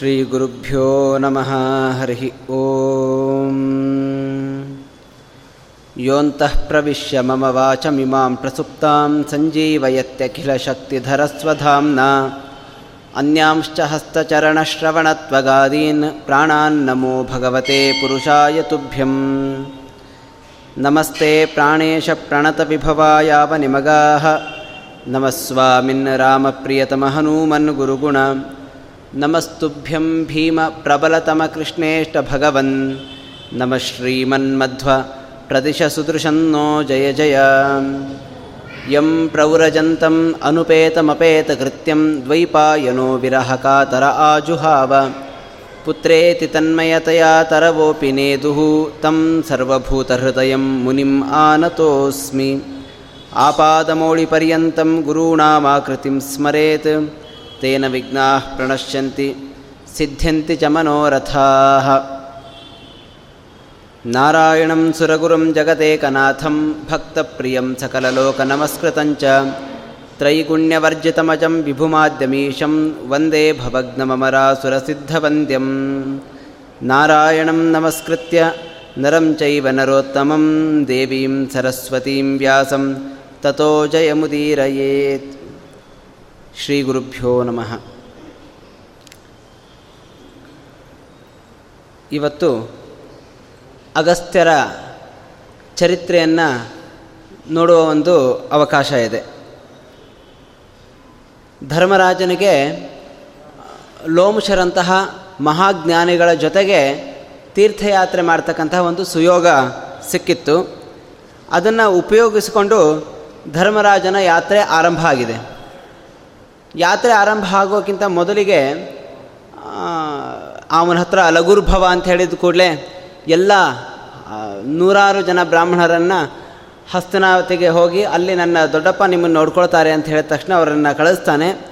श्रीगुरुभ्यो नमः हरिः ॐ योऽन्तः प्रविश्य मम वाचमिमां प्रसुप्तां सञ्जीवयत्यखिलशक्तिधरस्वधाम्ना अन्यांश्च हस्तचरणश्रवणत्वगादीन् प्राणान्नमो भगवते पुरुषाय तुभ्यं नमस्ते प्राणेशप्रणतविभवायावनिमगाः नमः स्वामिन् रामप्रियतमहनूमन् गुरुगुण नमस्तुभ्यं भीमप्रबलतमकृष्णेष्टभगवन् नमः श्रीमन्मध्व प्रदिशसुदृशन्नो जय जय। यं प्रौरजन्तम् अनुपेतमपेतकृत्यं द्वैपायनो विरहकातर आजुहाव। पुत्रेति तन्मयतया तरवोऽपि नेदुः तं सर्वभूतहृदयं मुनिम् आनतोऽस्मि। आपादमौळिपर्यन्तं गुरूणामाकृतिं स्मरेत् ತೇನ ವಿಘ್ನಾ ಪ್ರಣಶ್ಯಂತಿ ಸಿದ್ಧ್ಯಂತಿ ಚ ಮನೋರಥಾ. ನಾರಾಯಣಂ ಸುರಗುರುಂ ಜಗತೇಕನಾಥಂ ಭಕ್ತಪ್ರಿಯಂ ಸಕಲಲೋಕನಮಸ್ಕೃತಂಚ ತ್ರೈಗುಣ್ಯವರ್ಜಿತಮಜಂ ವಿಭುಮಾದ್ಯಮೀಶಂ ವಂದೇ ಭವಗ್ನಮರಾಸುರಸಿದ್ಧವಂದ್ಯಂ ನಾರಾಯಣಂ ನಮಸ್ಕೃತ್ಯ ನರಂ ಚೈವ ನರೋತ್ತಮಂ ದೇವೀಂ ಸರಸ್ವತೀಂ ವ್ಯಾಸಂ ತಥೋ ಜಯಮುದೀರಯೇತ್. ಶ್ರೀ ಗುರುಭ್ಯೋ ನಮಃ. ಇವತ್ತು ಅಗಸ್ತ್ಯರ ಚರಿತ್ರೆಯನ್ನು ನೋಡುವ ಒಂದು ಅವಕಾಶ ಇದೆ. ಧರ್ಮರಾಜನಿಗೆ ಲೋಮುಷರಂತಹ ಮಹಾಜ್ಞಾನಿಗಳ ಜೊತೆಗೆ ತೀರ್ಥಯಾತ್ರೆ ಮಾಡ್ತಕ್ಕಂತಹ ಒಂದು ಸುಯೋಗ ಸಿಕ್ಕಿತ್ತು. ಅದನ್ನು ಉಪಯೋಗಿಸಿಕೊಂಡು ಧರ್ಮರಾಜನ ಯಾತ್ರೆ ಆರಂಭ ಆಗಿದೆ. ಯಾತ್ರೆ ಆರಂಭ ಆಗೋಕ್ಕಿಂತ ಮೊದಲಿಗೆ ಅವನ ಹತ್ರ ಲಘುರ್ಭವ ಅಂತ ಹೇಳಿದ ಕೂಡಲೇ ಎಲ್ಲ ನೂರಾರು ಜನ ಬ್ರಾಹ್ಮಣರನ್ನು ಹಸ್ತನಾವತಿಗೆ ಹೋಗಿ ಅಲ್ಲಿ ನನ್ನ ದೊಡ್ಡಪ್ಪ ನಿಮ್ಮನ್ನು ನೋಡ್ಕೊಳ್ತಾರೆ ಅಂತ ಹೇಳಿದ ತಕ್ಷಣ ಅವರನ್ನು ಕಳಿಸ್ತಾನೆ.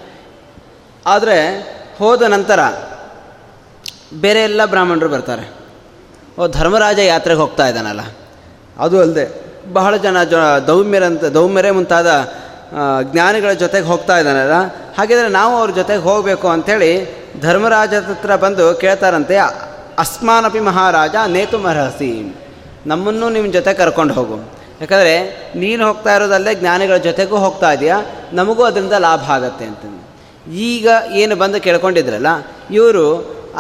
ಆದರೆ ಹೋದ ನಂತರ ಬೇರೆ ಎಲ್ಲ ಬ್ರಾಹ್ಮಣರು ಬರ್ತಾರೆ. ಓ, ಧರ್ಮರಾಜ ಯಾತ್ರೆಗೆ ಹೋಗ್ತಾ ಇದ್ದಾನಲ್ಲ. ಅದು ಅಲ್ಲದೆ ಬಹಳ ಜನ ಜ, ದೌಮ್ಯರಂತ, ದೌಮ್ಯರೇ ಮುಂತಾದ ಜ್ಞಾನಿಗಳ ಜೊತೆಗೆ ಹೋಗ್ತಾ ಇದ್ದಾನಲ್ಲ ಹಾಗಿದ್ರೆ ನಾವು ಅವ್ರ ಜೊತೆಗೆ ಹೋಗಬೇಕು ಅಂಥೇಳಿ ಧರ್ಮರಾಜ ಹತ್ರ ಬಂದು ಕೇಳ್ತಾರಂತೆ, ಅಸ್ಮಾನಪಿ ಮಹಾರಾಜ ನೇತು ಮರಹಸಿ ನಮ್ಮನ್ನು ನಿಮ್ಮ ಜೊತೆ ಕರ್ಕೊಂಡು ಹೋಗು. ಯಾಕಂದರೆ ನೀನು ಹೋಗ್ತಾ ಇರೋದಲ್ಲೇ ಜ್ಞಾನಿಗಳ ಜೊತೆಗೂ ಹೋಗ್ತಾ ಇದೆಯಾ? ನಮಗೂ ಅದರಿಂದ ಲಾಭ ಆಗತ್ತೆ ಅಂತ ಈಗ ಏನು ಬಂದು ಕೇಳ್ಕೊಂಡಿದ್ರಲ್ಲ, ಇವರು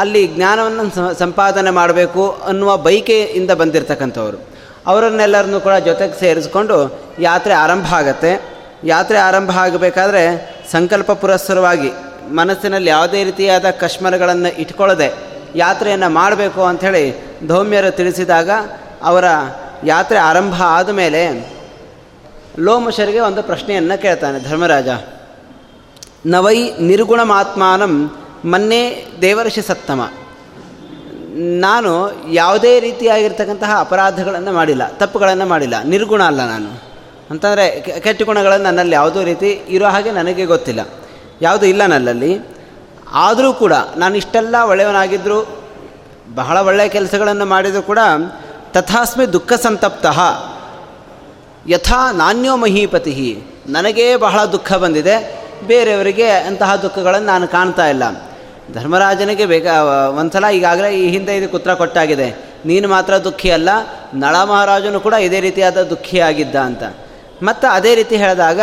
ಅಲ್ಲಿ ಜ್ಞಾನವನ್ನು ಸಂಪಾದನೆ ಮಾಡಬೇಕು ಅನ್ನುವ ಬೈಕೆಯಿಂದ ಬಂದಿರತಕ್ಕಂಥವ್ರು. ಅವರನ್ನೆಲ್ಲರನ್ನೂ ಕೂಡ ಜೊತೆಗೆ ಸೇರಿಸ್ಕೊಂಡು ಯಾತ್ರೆ ಆರಂಭ ಆಗತ್ತೆ. ಯಾತ್ರೆ ಆರಂಭ ಆಗಬೇಕಾದ್ರೆ ಸಂಕಲ್ಪ ಪುರಸ್ಸರವಾಗಿ ಮನಸ್ಸಿನಲ್ಲಿ ಯಾವುದೇ ರೀತಿಯಾದ ಕಷ್ಮರಗಳನ್ನು ಇಟ್ಕೊಳ್ಳದೆ ಯಾತ್ರೆಯನ್ನು ಮಾಡಬೇಕು ಅಂಥೇಳಿ ಧೌಮ್ಯರು ತಿಳಿಸಿದಾಗ ಅವರ ಯಾತ್ರೆ ಆರಂಭ ಆದ ಮೇಲೆ ಲೋಮಶರಿಗೆ ಒಂದು ಪ್ರಶ್ನೆಯನ್ನು ಕೇಳ್ತಾನೆ ಧರ್ಮರಾಜ. ನವೈ ನಿರ್ಗುಣಮಾತ್ಮಾನಂ ಮೊನ್ನೆ ದೇವರ್ಷಿ ಸತ್ತಮ. ನಾನು ಯಾವುದೇ ರೀತಿಯಾಗಿರ್ತಕ್ಕಂತಹ ಅಪರಾಧಗಳನ್ನು ಮಾಡಿಲ್ಲ, ತಪ್ಪುಗಳನ್ನು ಮಾಡಿಲ್ಲ, ನಿರ್ಗುಣ ಅಲ್ಲ ನಾನು. ಅಂತಂದರೆ ಕೆಟ್ಟ ಗುಣಗಳನ್ನು ನನ್ನಲ್ಲಿ ಯಾವುದೋ ರೀತಿ ಇರೋ ಹಾಗೆ ನನಗೆ ಗೊತ್ತಿಲ್ಲ. ಯಾವುದೂ ಇಲ್ಲ ನನ್ನಲ್ಲಿ. ಆದರೂ ಕೂಡ ನಾನು ಇಷ್ಟೆಲ್ಲ ಒಳ್ಳೆಯವನಾಗಿದ್ದರೂ ಬಹಳ ಒಳ್ಳೆಯ ಕೆಲಸಗಳನ್ನು ಮಾಡಿದರೂ ಕೂಡ ತಥಾಸ್ಮಿ ದುಃಖ ಸಂತಪ್ತ. ಯಥಾ ನಾಣ್ಯೋ ಮಹೀಪತಿ ನನಗೇ ಬಹಳ ದುಃಖ ಬಂದಿದೆ. ಬೇರೆಯವರಿಗೆ ಅಂತಹ ದುಃಖಗಳನ್ನು ನಾನು ಕಾಣ್ತಾ ಇಲ್ಲ. ಧರ್ಮರಾಜನಿಗೆ ಬೇಕಾ ಒಂದು ಸಲ ಈಗಾಗಲೇ ಈ ಹಿಂದೆ ಇದು ಉತ್ತರ ಕೊಟ್ಟಾಗಿದೆ. ನೀನು ಮಾತ್ರ ದುಃಖಿ ಅಲ್ಲ, ನಳ ಮಹಾರಾಜನು ಕೂಡ ಇದೇ ರೀತಿಯಾದ ದುಃಖಿಯಾಗಿದ್ದ ಅಂತ. ಮತ್ತು ಅದೇ ರೀತಿ ಹೇಳಿದಾಗ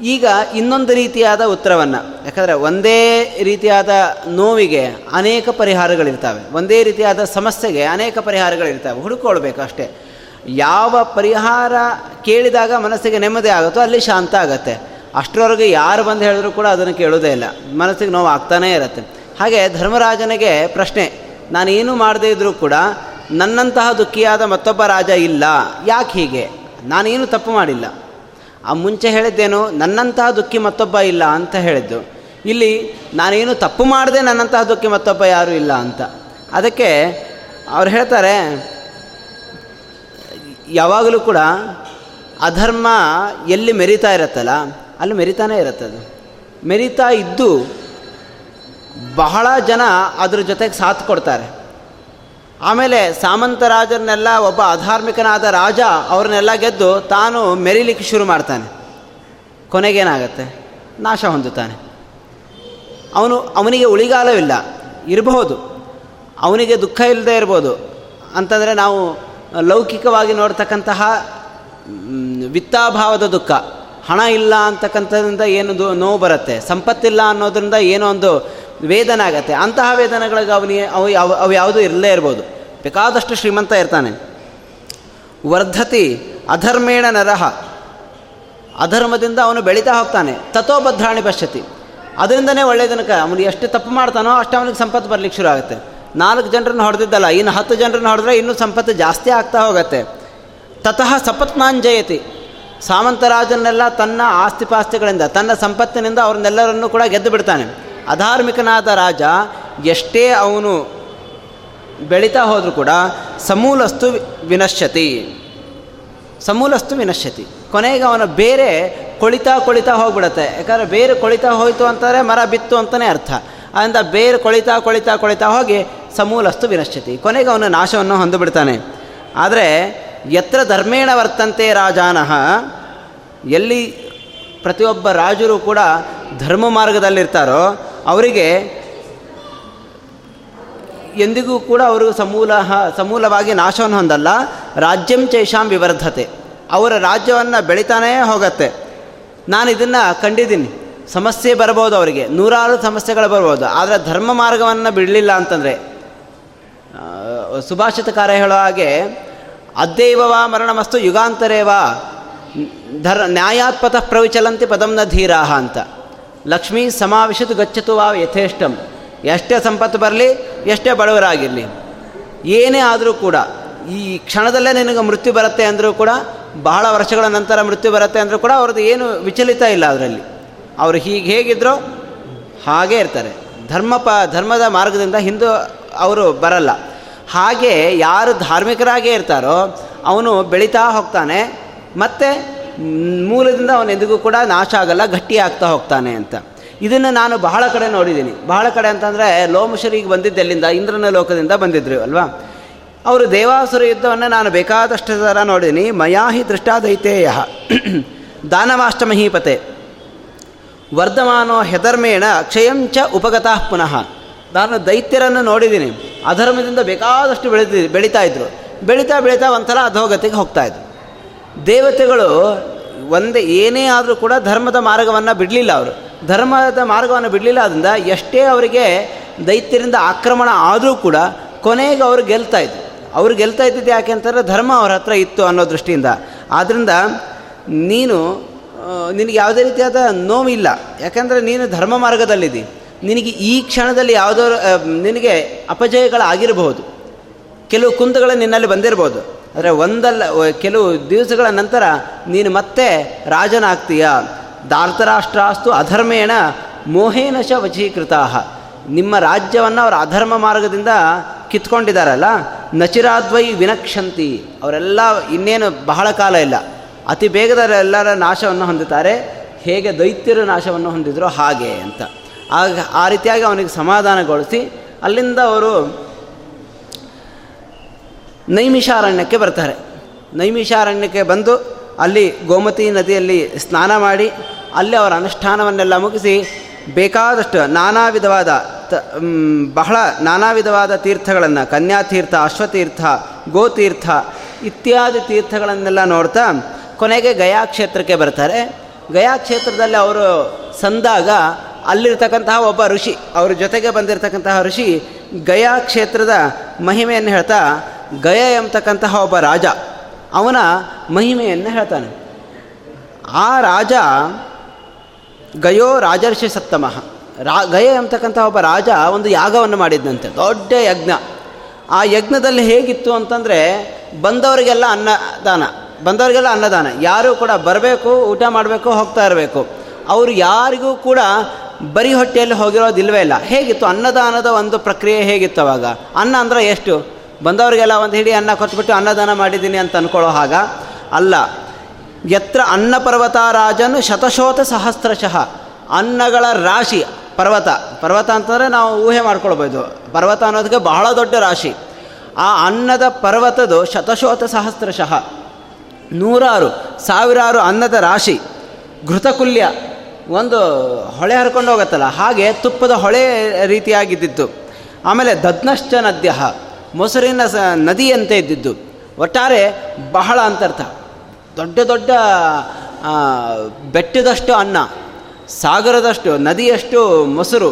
ಈಗ ಇನ್ನೊಂದು ರೀತಿಯಾದ ಉತ್ತರವನ್ನು. ಯಾಕಂದರೆ ಒಂದೇ ರೀತಿಯಾದ ನೋವಿಗೆ ಅನೇಕ ಪರಿಹಾರಗಳಿರ್ತವೆ. ಒಂದೇ ರೀತಿಯಾದ ಸಮಸ್ಯೆಗೆ ಅನೇಕ ಪರಿಹಾರಗಳಿರ್ತವೆ. ಹುಡುಕೊಳ್ಬೇಕು ಅಷ್ಟೇ. ಯಾವ ಪರಿಹಾರ ಕೇಳಿದಾಗ ಮನಸ್ಸಿಗೆ ನೆಮ್ಮದಿ ಆಗುತ್ತೋ ಅಲ್ಲಿ ಶಾಂತ ಆಗುತ್ತೆ. ಅಷ್ಟರವರೆಗೆ ಯಾರು ಬಂದು ಹೇಳಿದ್ರು ಕೂಡ ಅದನ್ನು ಕೇಳೋದೇ ಇಲ್ಲ. ಮನಸ್ಸಿಗೆ ನೋವು ಆಗ್ತಾನೇ ಇರುತ್ತೆ. ಹಾಗೆ ಧರ್ಮರಾಜನಿಗೆ ಪ್ರಶ್ನೆ, ನಾನೇನು ಮಾಡದೇ ಇದ್ದರೂ ಕೂಡ ನನ್ನಂತಹ ದುಃಖಿಯಾದ ಮತ್ತೊಬ್ಬ ರಾಜ ಇಲ್ಲ. ಯಾಕೆ ಹೀಗೆ? ನಾನೇನು ತಪ್ಪು ಮಾಡಿಲ್ಲ. ಆ ಮುಂಚೆ ಹೇಳಿದ್ದೇನು, ನನ್ನಂತಹ ದುಃಖಿ ಮತ್ತೊಬ್ಬ ಇಲ್ಲ ಅಂತ ಹೇಳಿದ್ದು. ಇಲ್ಲಿ, ನಾನೇನು ತಪ್ಪು ಮಾಡದೆ ನನ್ನಂತಹ ದುಃಖಿ ಮತ್ತೊಬ್ಬ ಯಾರೂ ಇಲ್ಲ ಅಂತ. ಅದಕ್ಕೆ ಅವ್ರು ಹೇಳ್ತಾರೆ, ಯಾವಾಗಲೂ ಕೂಡ ಅಧರ್ಮ ಎಲ್ಲಿ ಮೆರಿತಾ ಇರತ್ತಲ್ಲ, ಅಲ್ಲಿ ಮೆರಿತಾನೇ ಇರುತ್ತದು. ಮೆರಿತಾ ಇದ್ದು ಬಹಳ ಜನ ಅದ್ರ ಜೊತೆಗೆ ಸಾಥ್ ಕೊಡ್ತಾರೆ. ಆಮೇಲೆ ಸಾಮಂತರಾಜರನ್ನೆಲ್ಲ ಒಬ್ಬ ಅಧಾರ್ಮಿಕನಾದ ರಾಜ ಅವ್ರನ್ನೆಲ್ಲ ಗೆದ್ದು ತಾನು ಮೆರಿಲಿಕ್ಕೆ ಶುರು ಮಾಡ್ತಾನೆ. ಕೊನೆಗೇನಾಗತ್ತೆ? ನಾಶ ಹೊಂದುತ್ತಾನೆ. ಅವನು, ಅವನಿಗೆ ಉಳಿಗಾಲವಿಲ್ಲ. ಇರಬಹುದು. ಅವನಿಗೆ ದುಃಖ ಇಲ್ಲದೆ ಇರ್ಬೋದು. ಅಂತಂದರೆ ನಾವು ಲೌಕಿಕವಾಗಿ ನೋಡ್ತಕ್ಕಂತಹ ವಿತ್ತಾಭಾವದ ದುಃಖ. ಹಣ ಇಲ್ಲ ಅಂತಕ್ಕಂಥದ್ರಿಂದ ಏನು ನೋವು ಬರುತ್ತೆ. ಸಂಪತ್ತಿಲ್ಲ ಅನ್ನೋದರಿಂದ ಏನೋ ಒಂದು ವೇದನೆ ಆಗತ್ತೆ ಅಂತಹ ವೇದನೆಗಳಿಗೆ ಅವನಿಗೆ ಅವು ಯಾವ ಅವು ಯಾವುದೂ ಇರಲೇ ಇರ್ಬೋದು. ಬೇಕಾದಷ್ಟು ಶ್ರೀಮಂತ ಇರ್ತಾನೆ. ವರ್ಧತಿ ಅಧರ್ಮೇಣ ನರಹ ಅಧರ್ಮದಿಂದ ಅವನು ಬೆಳೀತಾ ಹೋಗ್ತಾನೆ. ತಥೋಭದ್ರಾಣಿ ಪಶ್ಯತಿ. ಅದರಿಂದನೇ ಒಳ್ಳೆಯದನಕ ಅವನು ಎಷ್ಟು ತಪ್ಪು ಮಾಡ್ತಾನೋ ಅಷ್ಟು ಅವನಿಗೆ ಸಂಪತ್ತು ಬರ್ಲಿಕ್ಕೆ ಶುರು ಆಗುತ್ತೆ ನಾಲ್ಕು ಜನರನ್ನು ಹೊಡೆದಿದ್ದಲ್ಲ, ಇನ್ನು ಹತ್ತು ಜನರನ್ನು ಹೊಡೆದ್ರೆ ಇನ್ನೂ ಸಂಪತ್ತು ಜಾಸ್ತಿ ಆಗ್ತಾ ಹೋಗುತ್ತೆ. ತತಃ ಸಪತ್ನಾಂಜಯತಿ. ಸಾಮಂತರಾಜನ್ನೆಲ್ಲ ತನ್ನ ಆಸ್ತಿಪಾಸ್ತಿಗಳಿಂದ, ತನ್ನ ಸಂಪತ್ತಿನಿಂದ ಅವ್ರನ್ನೆಲ್ಲರನ್ನೂ ಕೂಡ ಗೆದ್ದು ಬಿಡ್ತಾನೆ. ಅಧಾರ್ಮಿಕನಾದ ರಾಜ ಎಷ್ಟೇ ಅವನು ಬೆಳೀತಾ ಹೋದರೂ ಕೂಡ ಸಮೂಲಸ್ತು ವಿನಶ್ಯತಿ. ಸಮೂಲಸ್ತು ವಿನಶ್ಯತಿ. ಕೊನೆಗೆ ಅವನ ಬೇರೆ ಕೊಳಿತಾ ಕೊಳಿತಾ ಹೋಗ್ಬಿಡತ್ತೆ. ಯಾಕಂದರೆ ಬೇರೆ ಕೊಳಿತಾ ಹೋಯಿತು ಅಂತಾರೆ, ಮರ ಬಿತ್ತು ಅಂತಲೇ ಅರ್ಥ. ಆದ್ದರಿಂದ ಬೇರೆ ಕೊಳಿತಾ ಕೊಳಿತಾ ಕೊಳಿತಾ ಹೋಗಿ ಸಮೂಲಸ್ತು ವಿನಶ್ಯತಿ. ಕೊನೆಗೆ ಅವನು ನಾಶವನ್ನು ಹೊಂದಿಬಿಡ್ತಾನೆ. ಆದರೆ ಎತ್ರ ಧರ್ಮೇಣ ವರ್ತಂತೆ ರಾಜಾನಃ, ಎಲ್ಲಿ ಪ್ರತಿಯೊಬ್ಬ ರಾಜರು ಕೂಡ ಧರ್ಮ ಮಾರ್ಗದಲ್ಲಿರ್ತಾರೋ ಅವರಿಗೆ ಎಂದಿಗೂ ಕೂಡ ಅವರು ಸಮೂಲ ಸಮೂಲವಾಗಿ ನಾಶವನ್ನು ಹೊಂದಲ್ಲ. ರಾಜ್ಯಂ ಚೈಷಾಂ ವಿವರ್ಧತೆ. ಅವರ ರಾಜ್ಯವನ್ನು ಬೆಳಿತಾನೇ ಹೋಗತ್ತೆ. ನಾನು ಇದನ್ನು ಕಂಡಿದ್ದೀನಿ. ಸಮಸ್ಯೆ ಬರ್ಬೋದು ಅವರಿಗೆ. ನೂರಾರು ಸಮಸ್ಯೆಗಳು ಬರ್ಬೋದು ಆದರೆ ಧರ್ಮ ಮಾರ್ಗವನ್ನು ಬಿಡಲಿಲ್ಲ ಅಂತಂದರೆ ಸುಭಾಷಿತಕಾರ ಹೇಳೋ ಹಾಗೆ, ಅದ್ದೇವವಾ ಮರಣಮಸ್ತು ಯುಗಾಂತರೇವಾ ಧರ್ ನ್ಯಾಯಾತ್ಪಥ ಪ್ರವಿಚಲಂತಿ ಪದಂನ ಧೀರಾಹ ಅಂತ. ಲಕ್ಷ್ಮೀ ಸಮಾವಿಶತು ಗಚ್ಚತು ವಾ ಯಥೇಷ್ಟಂ. ಎಷ್ಟೇ ಸಂಪತ್ತು ಬರಲಿ, ಎಷ್ಟೇ ಬಡವರಾಗಿರಲಿ, ಏನೇ ಆದರೂ ಕೂಡ, ಈ ಕ್ಷಣದಲ್ಲೇ ನಿನಗೆ ಮೃತ್ಯು ಬರುತ್ತೆ ಅಂದರೂ ಕೂಡ, ಬಹಳ ವರ್ಷಗಳ ನಂತರ ಮೃತ್ಯು ಬರುತ್ತೆ ಅಂದರೂ ಕೂಡ ಅವ್ರದ್ದು ಏನು ವಿಚಲಿತ ಇಲ್ಲ ಅದರಲ್ಲಿ. ಅವರು ಹೀಗೆ ಹೇಗಿದ್ರೋ ಹಾಗೇ ಇರ್ತಾರೆ. ಧರ್ಮ ಪ, ಧರ್ಮದ ಮಾರ್ಗದಿಂದ ಹಿಂದೂ ಅವರು ಬರಲ್ಲ. ಹಾಗೆ ಯಾರು ಧಾರ್ಮಿಕರಾಗೇ ಇರ್ತಾರೋ, ಅವನು ಬೆಳೀತಾ ಹೋಗ್ತಾನೆ, ಮತ್ತು ಮೂಲದಿಂದ ಅವನು ಎದುಗೂ ಕೂಡ ನಾಶ ಆಗಲ್ಲ, ಗಟ್ಟಿ ಆಗ್ತಾ ಹೋಗ್ತಾನೆ ಅಂತ. ಇದನ್ನು ನಾನು ಬಹಳ ಕಡೆ ನೋಡಿದ್ದೀನಿ. ಬಹಳ ಕಡೆ ಅಂತಂದರೆ ಲೋಮಶರಿಗೆ ಬಂದಿದ್ದೆಲ್ಲಿಂದ ಇಂದ್ರನ ಲೋಕದಿಂದ ಬಂದಿದ್ರು, ಅಲ್ವಾ? ಅವರು ದೇವಾಸುರ ಯುದ್ಧವನ್ನು ನಾನು ಬೇಕಾದಷ್ಟು ಥರ ನೋಡಿದ್ದೀನಿ. ಮಯಾಹಿ ದೃಷ್ಟಾದೈತೇಯ. ದಾನವಾಷ್ಟಮಹೀಪತೆ ವರ್ಧಮಾನೋ ಹೆದರ್ಮೇಣ ಕ್ಷಯಂಚ ಉಪಗತಃ ಪುನಃ. ನಾನು ದೈತ್ಯರನ್ನು ನೋಡಿದ್ದೀನಿ. ಅಧರ್ಮದಿಂದ ಬೇಕಾದಷ್ಟು ಬೆಳೆದಿ ಬೆಳೀತಾ ಇದ್ರು. ಬೆಳೀತಾ ಬೆಳೀತಾ ಒಂಥರ ಅಧೋಗತಿಗೆ ಹೋಗ್ತಾಯಿದ್ರು ದೇವತೆಗಳು ಒಂದೇ ಏನೇ ಆದರೂ ಕೂಡ ಧರ್ಮದ ಮಾರ್ಗವನ್ನು ಬಿಡಲಿಲ್ಲ ಅವರು. ಧರ್ಮದ ಮಾರ್ಗವನ್ನು ಬಿಡಲಿಲ್ಲ ಆದ್ದರಿಂದ ಎಷ್ಟೇ ಅವರಿಗೆ ದೈತ್ಯರಿಂದ ಆಕ್ರಮಣ ಆದರೂ ಕೂಡ ಕೊನೆಗೆ ಅವರು ಗೆಲ್ತಾ ಇದ್ರು. ಅವ್ರು ಗೆಲ್ತಾ ಇದ್ದಿದ್ದು ಯಾಕೆ ಅಂತಂದರೆ ಧರ್ಮ ಅವ್ರ ಹತ್ರ ಇತ್ತು ಅನ್ನೋ ದೃಷ್ಟಿಯಿಂದ. ಆದ್ದರಿಂದ ನೀನು ನಿನಗೆ ಯಾವುದೇ ರೀತಿಯಾದ ನೋವಿಲ್ಲ. ಯಾಕಂದರೆ ನೀನು ಧರ್ಮ ಮಾರ್ಗದಲ್ಲಿದ್ದಿ. ನಿನಗೆ ಈ ಕ್ಷಣದಲ್ಲಿ ಯಾವುದೋ ನಿನಗೆ ಅಪಜಯಗಳಾಗಿರಬಹುದು. ಕೆಲವು ಕುಂದಗಳು ನಿನ್ನಲ್ಲಿ ಬಂದಿರ್ಬೋದು. ಆದರೆ ಒಂದಲ್ಲ ಕೆಲವು ದಿವಸಗಳ ನಂತರ ನೀನು ಮತ್ತೆ ರಾಜನಾಗ್ತೀಯ. ಧಾರ್ತರಾಷ್ಟ್ರಾಸ್ತು ಅಧರ್ಮೇಣ ಮೋಹೇನಶ ವಚೀಕೃತ ನಿಮ್ಮ ರಾಜ್ಯವನ್ನು ಅವರ ಅಧರ್ಮ ಮಾರ್ಗದಿಂದ ಕಿತ್ಕೊಂಡಿದ್ದಾರಲ್ಲ ನಚಿರಾದ್ವೈ ವಿನಕ್ಷಂತಿ. ಅವರೆಲ್ಲ ಇನ್ನೇನು ಬಹಳ ಕಾಲ ಇಲ್ಲ. ಅತಿ ಬೇಗದರೆಲ್ಲರ ನಾಶವನ್ನು ಹೊಂದುತ್ತಾರೆ, ಹೇಗೆ ದೈತ್ಯರು ನಾಶವನ್ನು ಹೊಂದಿದ್ರು ಹಾಗೆ ಅಂತ. ಆಗ ಆ ರೀತಿಯಾಗಿ ಅವನಿಗೆ ಸಮಾಧಾನಗೊಳಿಸಿ, ಅಲ್ಲಿಂದ ಅವರು ನೈಮಿಷಾರಣ್ಯಕ್ಕೆ ಬರ್ತಾರೆ. ನೈಮಿಷಾರಣ್ಯಕ್ಕೆ ಬಂದು ಅಲ್ಲಿ ಗೋಮತಿ ನದಿಯಲ್ಲಿ ಸ್ನಾನ ಮಾಡಿ, ಅಲ್ಲಿ ಅವರ ಅನುಷ್ಠಾನವನ್ನೆಲ್ಲ ಮುಗಿಸಿ ಬೇಕಾದಷ್ಟು ನಾನಾ ವಿಧವಾದ ತ ಬಹಳ ನಾನಾ ವಿಧವಾದ ತೀರ್ಥಗಳನ್ನು, ಕನ್ಯಾತೀರ್ಥ, ಅಶ್ವತೀರ್ಥ, ಗೋತೀರ್ಥ ಇತ್ಯಾದಿ ತೀರ್ಥಗಳನ್ನೆಲ್ಲ ನೋಡ್ತಾ ಕೊನೆಗೆ ಗಯಾ ಕ್ಷೇತ್ರಕ್ಕೆ ಬರ್ತಾರೆ. ಗಯಾ ಕ್ಷೇತ್ರದಲ್ಲಿ ಅವರು ಸಂದಾಗ ಅಲ್ಲಿರ್ತಕ್ಕಂತಹ ಒಬ್ಬ ಋಷಿ, ಅವ್ರ ಜೊತೆಗೆ ಬಂದಿರತಕ್ಕಂತಹ ಋಷಿ ಗಯಾ ಕ್ಷೇತ್ರದ ಮಹಿಮೆಯನ್ನು ಹೇಳ್ತಾ ಗಯ ಎಂಬತಕ್ಕಂತಹ ಒಬ್ಬ ರಾಜ, ಅವನ ಮಹಿಮೆಯನ್ನು ಹೇಳ್ತಾನೆ. ಆ ರಾಜ ಗಯೋ ರಾಜರ್ಷಿ ಸತ್ತಮಃ ರಾ, ಗಯ ಎಂಬತಕ್ಕಂಥ ಒಬ್ಬ ರಾಜ ಒಂದು ಯಾಗವನ್ನು ಮಾಡಿದ್ದಂತೆ ದೊಡ್ಡ ಯಜ್ಞ. ಆ ಯಜ್ಞದಲ್ಲಿ ಹೇಗಿತ್ತು ಅಂತಂದರೆ, ಬಂದವರಿಗೆಲ್ಲ ಅನ್ನದಾನ ಬಂದವರಿಗೆಲ್ಲ ಅನ್ನದಾನ. ಯಾರೂ ಕೂಡ ಬರಬೇಕು, ಊಟ ಮಾಡಬೇಕು, ಹೋಗ್ತಾ ಇರಬೇಕು. ಅವರು ಯಾರಿಗೂ ಕೂಡ ಬರಿ ಹೊಟ್ಟೆಯಲ್ಲಿ ಹೋಗಿರೋದಿಲ್ವೇ ಇಲ್ಲ. ಹೇಗಿತ್ತು, ಅನ್ನದಾನದ ಒಂದು ಪ್ರಕ್ರಿಯೆ ಹೇಗಿತ್ತು ಅವಾಗ? ಅನ್ನ ಅಂದರೆ ಎಷ್ಟು? ಬಂದವರಿಗೆಲ್ಲ ಒಂದು ಹಿಡಿ ಅನ್ನ ಕೊಟ್ಬಿಟ್ಟು ಅನ್ನದಾನ ಮಾಡಿದ್ದೀನಿ ಅಂತ ಅಂದ್ಕೊಳ್ಳೋ ಹಾಗ ಅಲ್ಲ. ಎತ್ರ ಅನ್ನ ಪರ್ವತ ರಾಜನು ಶತಶೋತ ಸಹಸ್ರಶಃ ಅನ್ನಗಳ ರಾಶಿ, ಪರ್ವತ. ಪರ್ವತ ಅಂತಂದರೆ ನಾವು ಊಹೆ ಮಾಡ್ಕೊಳ್ಬೋದು. ಪರ್ವತ ಅನ್ನೋದಕ್ಕೆ ಬಹಳ ದೊಡ್ಡ ರಾಶಿ. ಆ ಅನ್ನದ ಪರ್ವತದು ಶತಶೋತ ಸಹಸ್ರಶಃ. ನೂರಾರು, ಸಾವಿರಾರು ಅನ್ನದ ರಾಶಿ. ಘೃತಕುಲ್ಯ, ಒಂದು ಹೊಳೆ ಹರ್ಕೊಂಡು ಹೋಗುತ್ತಲ್ಲ, ಹಾಗೆ ತುಪ್ಪದ ಹೊಳೆ ರೀತಿಯಾಗಿದ್ದಿತ್ತು. ಆಮೇಲೆ ದದ್ನಶ್ಚ ನದ್ಯ ಮೊಸರಿನ ಸ ನದಿಯಂತೆ ಇದ್ದಿದ್ದು. ಒಟ್ಟಾರೆ ಬಹಳ ಅಂತರ್ಥ ದೊಡ್ಡ ದೊಡ್ಡ ಬೆಟ್ಟದಷ್ಟು ಅನ್ನ, ಸಾಗರದಷ್ಟು, ನದಿಯಷ್ಟು ಮೊಸರು,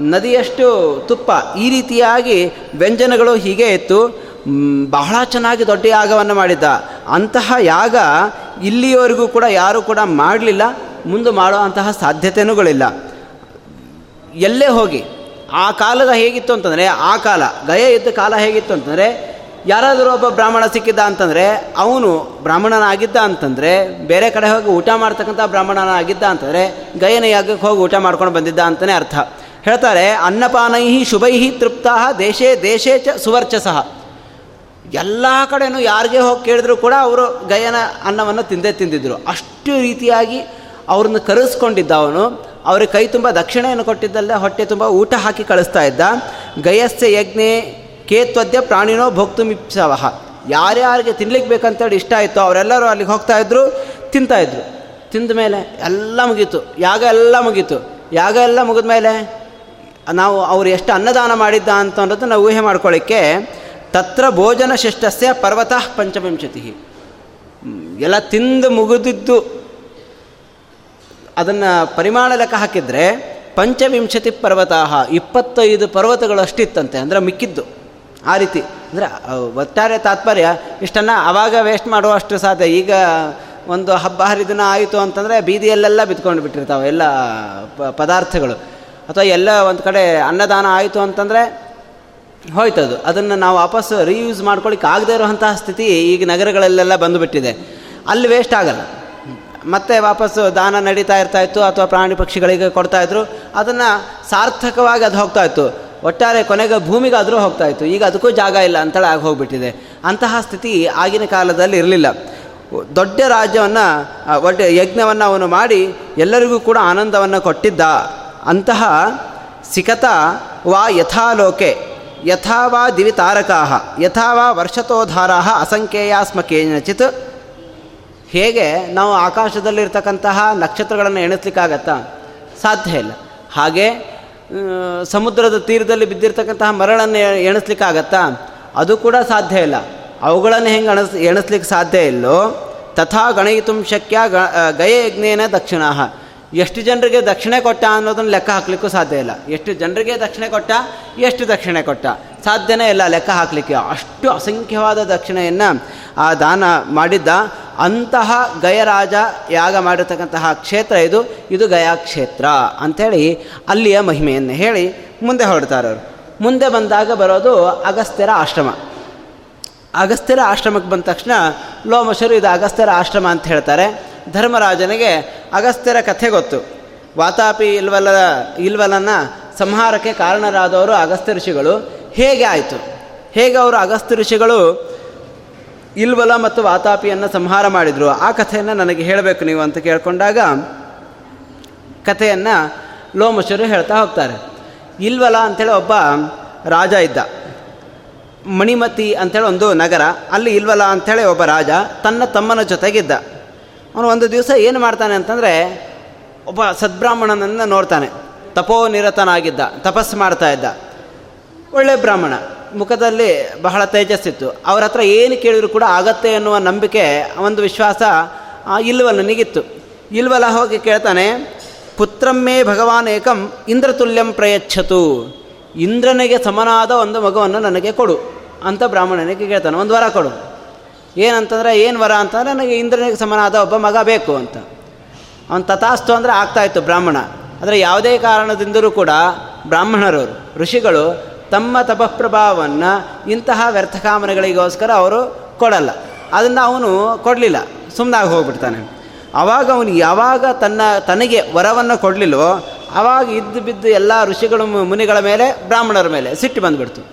ನದಿಯಷ್ಟು ತುಪ್ಪ ಈ ರೀತಿಯಾಗಿ ವ್ಯಂಜನಗಳು ಹೀಗೆ ಇತ್ತು. ಬಹಳ ಚೆನ್ನಾಗಿ ದೊಡ್ಡ ಯಾಗವನ್ನು ಮಾಡಿದ್ದ. ಅಂತಹ ಯಾಗ ಇಲ್ಲಿಯವರೆಗೂ ಕೂಡ ಯಾರೂ ಕೂಡ ಮಾಡಲಿಲ್ಲ. ಮುಂದೆ ಮಾಡುವಂತಹ ಸಾಧ್ಯತೆಯೂಗಳಿಲ್ಲ ಎಲ್ಲೇ ಹೋಗಿ ಆ ಕಾಲದ ಹೇಗಿತ್ತು ಅಂತಂದರೆ, ಆ ಕಾಲ, ಗಯ ಇದ್ದ ಕಾಲ ಹೇಗಿತ್ತು ಅಂತಂದರೆ, ಯಾರಾದರೂ ಒಬ್ಬ ಬ್ರಾಹ್ಮಣ ಸಿಕ್ಕಿದ್ದ ಅಂತಂದರೆ, ಅವನು ಬ್ರಾಹ್ಮಣನಾಗಿದ್ದ ಅಂತಂದರೆ, ಬೇರೆ ಕಡೆ ಹೋಗಿ ಊಟ ಮಾಡ್ತಕ್ಕಂಥ ಬ್ರಾಹ್ಮಣನಾಗಿದ್ದ ಅಂತಂದರೆ, ಗಯನ ಯಾಗಕ್ಕೆ ಹೋಗಿ ಊಟ ಮಾಡ್ಕೊಂಡು ಬಂದಿದ್ದ ಅಂತಲೇ ಅರ್ಥ. ಹೇಳ್ತಾರೆ ಅನ್ನಪಾನೈ ಶುಭೈಹಿ ತೃಪ್ತ ದೇಶೇ ದೇಶೇ ಚ ಸುವರ್ಚಸಃ. ಎಲ್ಲ ಕಡೆಯೂ ಯಾರಿಗೆ ಹೋಗಿ ಕೇಳಿದ್ರು ಕೂಡ ಅವರು ಗಯನ ಅನ್ನವನ್ನು ತಿಂದೇ ತಿಂದಿದ್ದರು ಅಷ್ಟು ರೀತಿಯಾಗಿ ಅವ್ರನ್ನ ಕರೆಸ್ಕೊಂಡಿದ್ದ ಅವನು. ಅವ್ರಿಗೆ ಕೈ ತುಂಬ ದಕ್ಷಿಣೆಯನ್ನು ಕೊಟ್ಟಿದ್ದಲ್ಲೇ ಹೊಟ್ಟೆ ತುಂಬ ಊಟ ಹಾಕಿ ಕಳಿಸ್ತಾ ಇದ್ದ. ಗಯಸ್ಯ ಯಜ್ಞೆ ಕೇತ್ವದ್ಯ ಪ್ರಾಣಿನೋ ಭೋಕ್ತು ಮಿಪ್ಸವಹ ಯಾರ್ಯಾರಿಗೆ ತಿನ್ಲಿಕ್ಕೆ ಬೇಕಂತೇಳಿ ಇಷ್ಟ ಆಯಿತು ಅವರೆಲ್ಲರೂ ಅಲ್ಲಿಗೆ ಹೋಗ್ತಾ ಇದ್ರು ತಿಂತಾಯಿದ್ರು ತಿಂದ ಮೇಲೆ ಎಲ್ಲ ಮುಗೀತು. ಯಾಗ ಎಲ್ಲ ಮುಗೀತು. ಯಾಗ ಎಲ್ಲ ಮುಗಿದ ಮೇಲೆ ನಾವು ಅವರು ಎಷ್ಟು ಅನ್ನದಾನ ಮಾಡಿದ್ದ ಅಂತ ಅನ್ನೋದು ನಾವು ಊಹೆ ಮಾಡ್ಕೊಳ್ಳಿಕ್ಕೆ ತತ್ರ ಭೋಜನ ಶಿಷ್ಟಸ್ಯ ಪರ್ವತಃ ಪಂಚವಿಂಶತಿ. ಎಲ್ಲ ತಿಂದು ಮುಗಿದಿದ್ದು ಅದನ್ನು ಪರಿಮಾಣ ಲೆಕ್ಕ ಹಾಕಿದರೆ ಪಂಚವಿಂಶತಿ ಪರ್ವತಾಹ ಇಪ್ಪತ್ತೈದು ಪರ್ವತಗಳಷ್ಟಿತ್ತಂತೆ ಅಂದರೆ ಮಿಕ್ಕಿದ್ದು. ಆ ರೀತಿ. ಅಂದರೆ ಒಟ್ಟಾರೆ ತಾತ್ಪರ್ಯ, ಇಷ್ಟನ್ನು ಆವಾಗ ವೇಸ್ಟ್ ಮಾಡುವಷ್ಟು ಸಾಧ್ಯ. ಈಗ ಒಂದು ಹಬ್ಬ ಹರಿದಿನ ಆಯಿತು ಅಂತಂದರೆ ಬೀದಿಯಲ್ಲೆಲ್ಲ ಬಿತ್ಕೊಂಡು ಬಿಟ್ಟಿರ್ತಾವೆ, ಎಲ್ಲ ಪದಾರ್ಥಗಳು. ಅಥವಾ ಎಲ್ಲ ಒಂದು ಕಡೆ ಅನ್ನದಾನ ಆಯಿತು ಅಂತಂದರೆ ಹೋಯ್ತದು. ಅದನ್ನು ನಾವು ವಾಪಸ್ ರೀಯೂಸ್ ಮಾಡ್ಕೊಳ್ಳಿಕ್ಕೆ ಆಗದೇ ಇರುವಂತಹ ಸ್ಥಿತಿ ಈಗ ನಗರಗಳಲ್ಲೆಲ್ಲ ಬಂದುಬಿಟ್ಟಿದೆ. ಅಲ್ಲಿ ವೇಸ್ಟ್ ಆಗಲ್ಲ. ಮತ್ತೆ ವಾಪಸ್ಸು ದಾನ ನಡೀತಾ ಇರ್ತಾ ಇತ್ತು ಅಥವಾ ಪ್ರಾಣಿ ಪಕ್ಷಿಗಳಿಗೆ ಕೊಡ್ತಾಯಿದ್ರು ಅದನ್ನು ಸಾರ್ಥಕವಾಗಿ ಅದು ಹೋಗ್ತಾ ಇತ್ತು. ಒಟ್ಟಾರೆ ಕೊನೆಗೆ ಭೂಮಿಗಾದರೂ ಹೋಗ್ತಾಯಿತ್ತು ಈಗ ಅದಕ್ಕೂ ಜಾಗ ಇಲ್ಲ ಅಂತೇಳಿ ಆಗಿ ಹೋಗ್ಬಿಟ್ಟಿದೆ. ಅಂತಹ ಸ್ಥಿತಿ ಆಗಿನ ಕಾಲದಲ್ಲಿ ಇರಲಿಲ್ಲ. ದೊಡ್ಡ ರಾಜ್ಯವನ್ನು ಒಟ್ಟು ಯಜ್ಞವನ್ನು ಅವನು ಮಾಡಿ ಎಲ್ಲರಿಗೂ ಕೂಡ ಆನಂದವನ್ನು ಕೊಟ್ಟಿದ್ದ. ಅಂತಹ ಸಿಕತ ವಾ ಯಥಾಲೋಕೆ ಯಥಾವಾ ದಿವಿ ತಾರಕಾ ಯಥಾ ವಾ ವರ್ಷತೋಧಾರಾ ಅಸಂಖ್ಯೇಯ ಸ್ಮ ಕೇನಚಿತ್ ಹೇಗೆ ನಾವು ಆಕಾಶದಲ್ಲಿರ್ತಕ್ಕಂತಹ ನಕ್ಷತ್ರಗಳನ್ನು ಎಣಿಸ್ಲಿಕ್ಕಾಗತ್ತಾ? ಸಾಧ್ಯ ಇಲ್ಲ. ಹಾಗೆ ಸಮುದ್ರದ ತೀರದಲ್ಲಿ ಬಿದ್ದಿರ್ತಕ್ಕಂತಹ ಮರಳನ್ನು ಎಣಿಸ್ಲಿಕ್ಕಾಗತ್ತಾ? ಅದು ಕೂಡ ಸಾಧ್ಯ ಇಲ್ಲ. ಅವುಗಳನ್ನು ಹೆಂಗೆ ಅಣಸ್, ಎಣಿಸ್ಲಿಕ್ಕೆ ಸಾಧ್ಯ ಇಲ್ಲೋ? ತಥಾ ಗಣಯಿತು ಶಕ್ಯ ಗ ಗಯಯಜ್ಞೇನ ದಕ್ಷಿಣ ಎಷ್ಟು ಜನರಿಗೆ ದಕ್ಷಿಣೆ ಕೊಟ್ಟ ಅನ್ನೋದನ್ನು ಲೆಕ್ಕ ಹಾಕಲಿಕ್ಕೂ ಸಾಧ್ಯ ಇಲ್ಲ. ಎಷ್ಟು ಜನರಿಗೆ ದಕ್ಷಿಣೆ ಕೊಟ್ಟ, ಎಷ್ಟು ದಕ್ಷಿಣೆ ಕೊಟ್ಟ. ಸಾಧ್ಯನೇ ಇಲ್ಲ ಲೆಕ್ಕ ಹಾಕಲಿಕ್ಕೆ. ಅಷ್ಟು ಅಸಂಖ್ಯವಾದ ದಕ್ಷಿಣೆಯನ್ನು ಆ ದಾನ ಮಾಡಿದ್ದ ಅಂತಹ ಗಯರಾಜ ಯಾಗ ಮಾಡಿರ್ತಕ್ಕಂತಹ ಕ್ಷೇತ್ರ ಇದು. ಇದು ಗಯಾ ಕ್ಷೇತ್ರ ಅಂಥೇಳಿ ಅಲ್ಲಿಯ ಮಹಿಮೆಯನ್ನು ಹೇಳಿ ಮುಂದೆ ಹೊರಡ್ತಾರೆ ಅವರು. ಮುಂದೆ ಬಂದಾಗ ಬರೋದು ಅಗಸ್ತ್ಯರ ಆಶ್ರಮ. ಅಗಸ್ತ್ಯರ ಆಶ್ರಮಕ್ಕೆ ಬಂದ ತಕ್ಷಣ ಲೋಮಶರು ಇದು ಅಗಸ್ತ್ಯರ ಆಶ್ರಮ ಅಂತ ಹೇಳ್ತಾರೆ. ಧರ್ಮರಾಜನಿಗೆ ಅಗಸ್ತ್ಯರ ಕಥೆ ಗೊತ್ತು. ವಾತಾಪಿ ಇಲ್ವಲ, ಇಲ್ವಲನ ಸಂಹಾರಕ್ಕೆ ಕಾರಣರಾದವರು ಅಗಸ್ತ್ಯ ಋಷಿಗಳು. ಹೇಗೆ ಆಯಿತು? ಹೇಗೆ ಅವರು ಅಗಸ್ತ್ಯ ಋಷಿಗಳು ಇಲ್ವಲ ಮತ್ತು ವಾತಾಪಿಯನ್ನು ಸಂಹಾರ ಮಾಡಿದರು? ಆ ಕಥೆಯನ್ನು ನನಗೆ ಹೇಳಬೇಕು ನೀವು ಅಂತ ಕೇಳಿಕೊಂಡಾಗ ಕಥೆಯನ್ನು ಲೋಮಶರು ಹೇಳ್ತಾ ಹೋಗ್ತಾರೆ. ಇಲ್ವಲ ಅಂಥೇಳಿ ಒಬ್ಬ ರಾಜ ಇದ್ದ. ಮಣಿಮತಿ ಅಂಥೇಳಿ ಒಂದು ನಗರ. ಅಲ್ಲಿ ಇಲ್ವಲ ಅಂಥೇಳಿ ಒಬ್ಬ ರಾಜ ತನ್ನ ತಮ್ಮನ ಜೊತೆಗಿದ್ದ. ಅವನು ಒಂದು ದಿವಸ ಏನು ಮಾಡ್ತಾನೆ ಅಂತಂದರೆ ಒಬ್ಬ ಸದ್ಬ್ರಾಹ್ಮಣನನ್ನು ನೋಡ್ತಾನೆ. ತಪೋನಿರತನಾಗಿದ್ದ ತಪಸ್ಸು ಮಾಡ್ತಾ ಇದ್ದ. ಒಳ್ಳೆ ಬ್ರಾಹ್ಮಣ. ಮುಖದಲ್ಲಿ ಬಹಳ ತೇಜಸ್ಸಿತ್ತು. ಅವ್ರ ಹತ್ರ ಏನು ಕೇಳಿದ್ರು ಕೂಡ ಆಗತ್ತೆ ಎನ್ನುವ ನಂಬಿಕೆ ಒಂದು ವಿಶ್ವಾಸ ಇಲ್ವಲನಿಗಿತ್ತು ಇಲ್ವಲ ಹೋಗಿ ಕೇಳ್ತಾನೆ, ಪುತ್ರಮ್ಮೇ ಭಗವಾನ್ ಏಕಂ ಇಂದ್ರತುಲ್ಯಂ ಪ್ರಯಚ್ಛತು. ಇಂದ್ರನಿಗೆ ಸಮನಾದ ಒಂದು ಮಗುವನ್ನು ನನಗೆ ಕೊಡು ಅಂತ ಬ್ರಾಹ್ಮಣನಿಗೆ ಕೇಳ್ತಾನೆ. ಒಂದು ವರ ಕೊಡು. ಏನಂತಂದರೆ ಏನು ವರ ಅಂತಂದರೆ ನನಗೆ ಇಂದ್ರನಿಗೆ ಸಮನಾದ ಒಬ್ಬ ಮಗ ಬೇಕು ಅಂತ. ಅವನು ತಥಾಸ್ತು ಅಂದರೆ ಆಗ್ತಾಯಿತ್ತು ಬ್ರಾಹ್ಮಣ. ಆದರೆ ಯಾವುದೇ ಕಾರಣದಿಂದಲೂ ಕೂಡ ಬ್ರಾಹ್ಮಣರು ಋಷಿಗಳು ತಮ್ಮ ತಪಃಪ್ರಭಾವವನ್ನು ಇಂತಹ ವ್ಯರ್ಥ ಕಾಮನೆಗಳಿಗೋಸ್ಕರ ಅವರು ಕೊಡಲ್ಲ. ಅದನ್ನು ಅವನು ಕೊಡಲಿಲ್ಲ. ಸುಮ್ಮನಾಗಿ ಹೋಗ್ಬಿಡ್ತಾನೆ. ಆವಾಗ ಅವನು ಯಾವಾಗ ತನ್ನ, ತನಗೆ ವರವನ್ನು ಕೊಡಲಿಲ್ಲವೋ ಆವಾಗ ಇದ್ದು ಬಿದ್ದು ಎಲ್ಲ ಋಷಿಗಳು ಮುನಿಗಳ ಮೇಲೆ, ಬ್ರಾಹ್ಮಣರ ಮೇಲೆ ಸಿಟ್ಟು ಬಂದುಬಿಡ್ತು.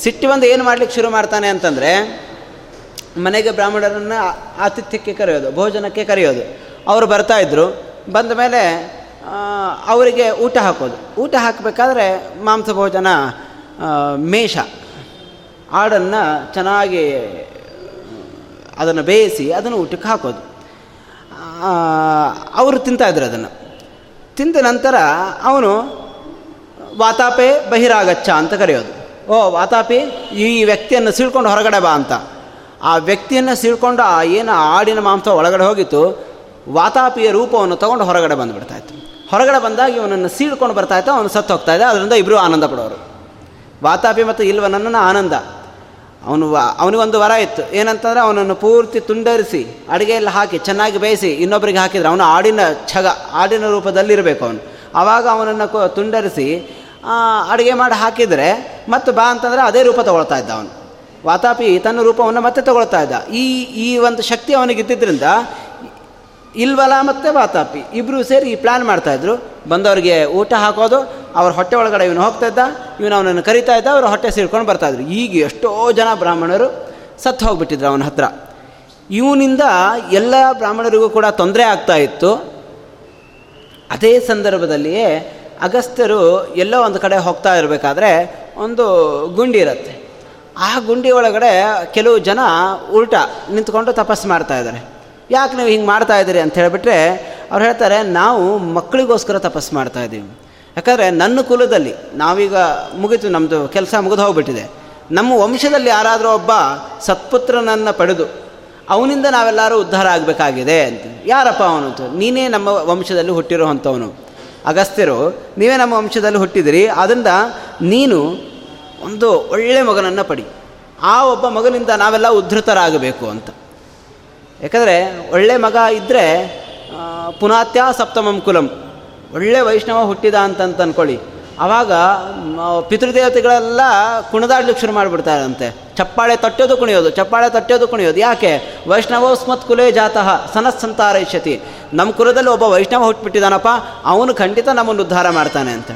ಸಿಟ್ಟು ಬಂದು ಏನು ಮಾಡ್ಲಿಕ್ಕೆ ಶುರು ಮಾಡ್ತಾನೆ ಅಂತಂದರೆ ಮನೆಗೆ ಬ್ರಾಹ್ಮಣರನ್ನು ಆತಿಥ್ಯಕ್ಕೆ ಕರೆಯೋದು, ಭೋಜನಕ್ಕೆ ಕರೆಯೋದು. ಅವರು ಬರ್ತಾಯಿದ್ರು ಬಂದ ಮೇಲೆ ಅವರಿಗೆ ಊಟ ಹಾಕೋದು. ಊಟ ಹಾಕಬೇಕಾದ್ರೆ ಮಾಂಸ ಭೋಜನ ಮೇಷ. ಆಡನ್ನು ಚೆನ್ನಾಗಿ, ಅದನ್ನು ಬೇಯಿಸಿ ಅದನ್ನು ಊಟಕ್ಕೆ ಹಾಕೋದು. ಅವರು ತಿಂತಾಯಿದ್ರು ಅದನ್ನು. ತಿಂದ ನಂತರ ಅವನು ವಾತಾಪೆ ಬಹಿರಾಗಚ್ಚ ಅಂತ ಕರೆಯೋದು. ಓ, ವಾತಾಪಿ, ಈ ವ್ಯಕ್ತಿಯನ್ನು ಸೀಳ್ಕೊಂಡು ಹೊರಗಡೆ ಬಾ ಅಂತ. ಆ ವ್ಯಕ್ತಿಯನ್ನು ಸೀಳ್ಕೊಂಡು ಆ ಏನು ಆಡಿನ ಮಾಂಸ ಒಳಗಡೆ ಹೋಗಿತ್ತು, ವಾತಾಪಿಯ ರೂಪವನ್ನು ತಗೊಂಡು ಹೊರಗಡೆ ಬಂದುಬಿಡ್ತಾ ಇತ್ತು. ಹೊರಗಡೆ ಬಂದಾಗ ಇವನನ್ನು ಸೀಳ್ಕೊಂಡು ಬರ್ತಾ ಇತ್ತು, ಅವನು ಸತ್ತು ಹೋಗ್ತಾ ಇದೆ ಅದರಿಂದ ಇಬ್ಬರು ಆನಂದ ಪಡೋರು. ವಾತಾಪಿ ಮತ್ತು ಇಲ್ವನನ್ನು ಆನಂದ. ಅವನು ಅವನಿಗೊಂದು ವರ ಇತ್ತು. ಏನಂತಂದರೆ ಅವನನ್ನು ಪೂರ್ತಿ ತುಂಡರಿಸಿ, ಅಡುಗೆಯಲ್ಲಿ ಹಾಕಿ, ಚೆನ್ನಾಗಿ ಬೇಯಿಸಿ ಇನ್ನೊಬ್ಬರಿಗೆ ಹಾಕಿದರೆ ಅವನು ಆಡಿನ ಛಗ, ಆಡಿನ ರೂಪದಲ್ಲಿರಬೇಕು ಅವನು. ಆವಾಗ ಅವನನ್ನು ತುಂಡರಿಸಿ ಅಡುಗೆ ಮಾಡಿ ಹಾಕಿದರೆ, ಮತ್ತು ಬಾ ಅಂತಂದರೆ ಅದೇ ರೂಪ ತಗೊಳ್ತಾ ಇದ್ದ ಅವನು. ವಾತಾಪಿ ತನ್ನ ರೂಪವನ್ನು ಮತ್ತೆ ತಗೊಳ್ತಾ ಇದ್ದ. ಈ ಈ ಒಂದು ಶಕ್ತಿ ಅವನಿಗಿದ್ದರಿಂದ ಇಲ್ವಲ ಮತ್ತು ವಾತಾಪಿ ಇಬ್ಬರು ಸೇರಿ ಈ ಪ್ಲ್ಯಾನ್ ಮಾಡ್ತಾಯಿದ್ರು ಬಂದವರಿಗೆ ಊಟ ಹಾಕೋದು, ಅವ್ರ ಹೊಟ್ಟೆ ಒಳಗಡೆ ಇವನು ಹೋಗ್ತಾ ಇದ್ದ, ಇವನು ಅವನನ್ನು ಕರಿತಾ ಇದ್ದ, ಅವರು ಹೊಟ್ಟೆ ಸೇರ್ಕೊಂಡು ಬರ್ತಾಯಿದ್ರು ಈಗ ಎಷ್ಟೋ ಜನ ಬ್ರಾಹ್ಮಣರು ಸತ್ತು ಹೋಗ್ಬಿಟ್ಟಿದ್ರು ಅವನ ಹತ್ರ. ಇವನಿಂದ ಎಲ್ಲ ಬ್ರಾಹ್ಮಣರಿಗೂ ಕೂಡ ತೊಂದರೆ ಆಗ್ತಾ ಇತ್ತು. ಅದೇ ಸಂದರ್ಭದಲ್ಲಿಯೇ ಅಗಸ್ತ್ಯರು ಎಲ್ಲೋ ಒಂದು ಕಡೆ ಹೋಗ್ತಾ ಇರಬೇಕಾದ್ರೆ ಒಂದು ಗುಂಡಿ ಇರುತ್ತೆ. ಆ ಗುಂಡಿ ಒಳಗಡೆ ಕೆಲವು ಜನ ಉಲ್ಟ ನಿಂತ್ಕೊಂಡು ತಪಸ್ಸು ಮಾಡ್ತಾ ಇದ್ದಾರೆ. ಯಾಕೆ ನೀವು ಹಿಂಗೆ ಮಾಡ್ತಾ ಇದ್ದೀರಿ ಅಂತ ಹೇಳಿಬಿಟ್ರೆ ಅವ್ರು ಹೇಳ್ತಾರೆ, ನಾವು ಮಕ್ಕಳಿಗೋಸ್ಕರ ತಪಸ್ಸು ಮಾಡ್ತಾ ಇದ್ದೀವಿ. ಯಾಕಂದರೆ ನನ್ನ ಕುಲದಲ್ಲಿ ನಾವೀಗ ಮುಗಿತು ನಮ್ಮದು ಕೆಲಸ ಮುಗಿದು ಹೋಗ್ಬಿಟ್ಟಿದೆ. ನಮ್ಮ ವಂಶದಲ್ಲಿ ಯಾರಾದರೂ ಒಬ್ಬ ಸತ್ಪುತ್ರನನ್ನು ಪಡೆದು ಅವನಿಂದ ನಾವೆಲ್ಲರೂ ಉದ್ಧಾರ ಆಗಬೇಕಾಗಿದೆ ಅಂತ ಯಾರಪ್ಪ ಅವನು ನೀನೇ ನಮ್ಮ ವಂಶದಲ್ಲಿ ಹುಟ್ಟಿರುವಂಥವನು. ಅಗಸ್ತ್ಯರು, ನೀವೇ ನಮ್ಮ ವಂಶದಲ್ಲಿ ಹುಟ್ಟಿದಿರಿ. ಆದ್ದರಿಂದ ನೀನು ಒಂದು ಒಳ್ಳೆಯ ಮಗನನ್ನು ಪಡಿ. ಆ ಒಬ್ಬ ಮಗನಿಂದ ನಾವೆಲ್ಲ ಉದ್ಧತರಾಗಬೇಕು ಅಂತ. ಯಾಕಂದರೆ ಒಳ್ಳೆ ಮಗ ಇದ್ದರೆ ಪುನಾತ್ಯ ಸಪ್ತಮಂ ಕುಲಂ. ಒಳ್ಳೆ ವೈಷ್ಣವ ಹುಟ್ಟಿದ ಅಂತಂತ ಅಂದ್ಕೊಳ್ಳಿ ಆವಾಗ ಪಿತೃದೇವತೆಗಳೆಲ್ಲ ಕುಣದಾಡ್ಲಿಕ್ಕೆ ಶುರು ಮಾಡಿಬಿಡ್ತಾರಂತೆ. ಚಪ್ಪಾಳೆ ತಟ್ಟೋದು ಕುಣಿಯೋದು, ಚಪ್ಪಾಳೆ ತಟ್ಟೋದು ಕುಣಿಯೋದು. ಯಾಕೆ? ವೈಷ್ಣವೋಸ್ಮತ್ ಕುಲೇ ಜಾತಃ ಸನಸ್ಸಂತಾರೈಷ್ಯತಿ ನಮ್ಮ ಕುಲದಲ್ಲಿ ಒಬ್ಬ ವೈಷ್ಣವ ಹುಟ್ಟುಬಿಟ್ಟಿದ್ದಾನಪ್ಪ ಅವನು ಖಂಡಿತ ನಮ್ಮನ್ನು ಉದ್ಧಾರ ಮಾಡ್ತಾನೆ ಅಂತ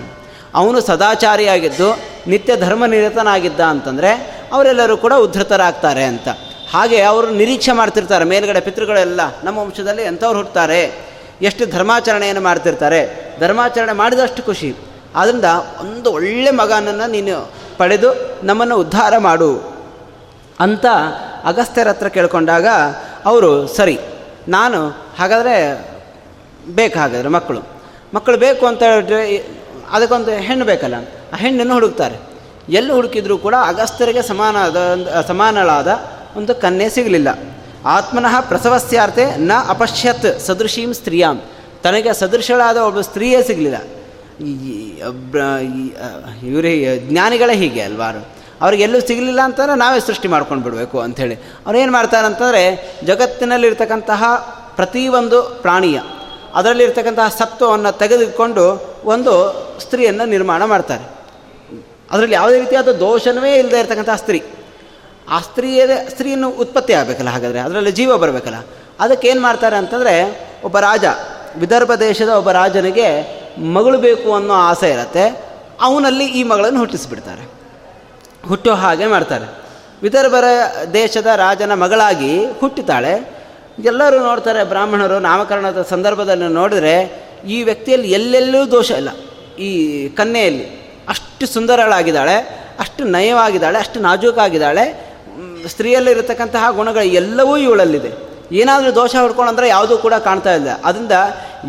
ಅವನು ಸದಾಚಾರಿಯಾಗಿದ್ದು ನಿತ್ಯ ಧರ್ಮನಿರತನಾಗಿದ್ದ ಅಂತಂದರೆ ಅವರೆಲ್ಲರೂ ಕೂಡ ಉದ್ಧತರಾಗ್ತಾರೆ ಅಂತ. ಹಾಗೆ ಅವರು ನಿರೀಕ್ಷೆ ಮಾಡ್ತಿರ್ತಾರೆ, ಮೇಲುಗಡೆ ಪಿತೃಗಳೆಲ್ಲ ನಮ್ಮ ವಂಶದಲ್ಲಿ ಎಂಥವ್ರು ಹುಟ್ಟುತ್ತಾರೆ ಎಷ್ಟು ಧರ್ಮಾಚರಣೆಯನ್ನು ಮಾಡ್ತಿರ್ತಾರೆ, ಧರ್ಮಾಚರಣೆ ಮಾಡಿದಷ್ಟು ಖುಷಿ. ಆದ್ದರಿಂದ ಒಂದು ಒಳ್ಳೆ ಮಗನನ್ನು ನೀನು ಪಡೆದು ನಮ್ಮನ್ನು ಉದ್ಧಾರ ಮಾಡು ಅಂತ ಅಗಸ್ತ್ಯರ ಹತ್ರ ಕೇಳ್ಕೊಂಡಾಗ ಅವರು, ಸರಿ, ನಾನು ಹಾಗಾದರೆ ಬೇಕು ಹಾಗಾದರೆ ಮಕ್ಕಳು? ಮಕ್ಕಳು ಬೇಕು ಅಂತ ಹೇಳಿದ್ರೆ ಅದಕ್ಕೊಂದು ಹೆಣ್ಣು ಬೇಕಲ್ಲ. ಆ ಹೆಣ್ಣನ್ನು ಹುಡುಕ್ತಾರೆ. ಎಲ್ಲಿ ಹುಡುಕಿದ್ರೂ ಕೂಡ ಅಗಸ್ತ್ಯರಿಗೆ ಸಮಾನದ, ಸಮಾನಳಾದ ಒಂದು ಕನ್ಯೆ ಸಿಗಲಿಲ್ಲ. ಆತ್ಮನಃ ಪ್ರಸವಸ್ಯಾರ್ಥೆ ನ ಅಪಶ್ಯತ್ ಸದೃಶೀಂ ಸ್ತ್ರೀಯಾಂ. ತನಗೆ ಸದೃಶಳಾದ ಒಬ್ಬ ಸ್ತ್ರೀಯೇ ಸಿಗಲಿಲ್ಲ. ಇವರೇ ಜ್ಞಾನಿಗಳೇ ಹೀಗೆ ಅಲ್ವಾರು ಅವ್ರಿಗೆಲ್ಲೂ ಸಿಗಲಿಲ್ಲ ಅಂತಂದರೆ ನಾವೇ ಸೃಷ್ಟಿ ಮಾಡ್ಕೊಂಡು ಬಿಡಬೇಕು ಅಂಥೇಳಿ. ಅವ್ರು ಏನು ಮಾಡ್ತಾರೆ ಅಂತಂದರೆ ಜಗತ್ತಿನಲ್ಲಿರ್ತಕ್ಕಂತಹ ಪ್ರತಿಯೊಂದು ಪ್ರಾಣಿಯ, ಅದರಲ್ಲಿರ್ತಕ್ಕಂತಹ ಸತ್ವವನ್ನು ತೆಗೆದುಕೊಂಡು ಒಂದು ಸ್ತ್ರೀಯನ್ನು ನಿರ್ಮಾಣ ಮಾಡ್ತಾರೆ. ಅದರಲ್ಲಿ ಯಾವುದೇ ರೀತಿಯಾದ ದೋಷವೇ ಇಲ್ಲದೆ ಇರತಕ್ಕಂಥ ಸ್ತ್ರೀ. ಆ ಸ್ತ್ರೀಯ ಸ್ತ್ರೀಯನ್ನು ಉತ್ಪತ್ತಿ ಆಗಬೇಕಲ್ಲ, ಹಾಗಾದರೆ ಅದರಲ್ಲಿ ಜೀವ ಬರಬೇಕಲ್ಲ. ಅದಕ್ಕೆ ಏನು ಮಾಡ್ತಾರೆ ಅಂತಂದರೆ, ಒಬ್ಬ ರಾಜ, ವಿದರ್ಭ ದೇಶದ ಒಬ್ಬ ರಾಜನಿಗೆ ಮಗಳು ಬೇಕು ಅನ್ನೋ ಆಸೆ ಇರುತ್ತೆ, ಅವನಲ್ಲಿ ಈ ಮಗಳನ್ನು ಹುಟ್ಟಿಸಿಬಿಡ್ತಾರೆ. ಹುಟ್ಟೋ ಹಾಗೆ ಮಾಡ್ತಾರೆ. ವಿದರ್ಭರ ದೇಶದ ರಾಜನ ಮಗಳಾಗಿ ಹುಟ್ಟಿತಾಳೆ. ಎಲ್ಲರೂ ನೋಡ್ತಾರೆ, ಬ್ರಾಹ್ಮಣರು ನಾಮಕರಣದ ಸಂದರ್ಭದಲ್ಲಿ ನೋಡಿದ್ರೆ ಈ ವ್ಯಕ್ತಿಯಲ್ಲಿ ಎಲ್ಲೆಲ್ಲೂ ದೋಷ ಇಲ್ಲ. ಈ ಕನ್ನೆಯಲ್ಲಿ ಅಷ್ಟು ಸುಂದರಳಾಗಿದ್ದಾಳೆ, ಅಷ್ಟು ನಯವಾಗಿದ್ದಾಳೆ, ಅಷ್ಟು ನಾಜೂಕಾಗಿದ್ದಾಳೆ ಸ್ತ್ರೀಯಲ್ಲಿರತಕ್ಕಂತಹ ಗುಣಗಳು ಎಲ್ಲವೂ ಇವಳಲ್ಲಿದೆ. ಏನಾದರೂ ದೋಷ ಹುಡ್ಕೊಂಡ್ರೆ ಯಾವುದೂ ಕೂಡ ಕಾಣ್ತಾ ಇಲ್ಲ. ಅದರಿಂದ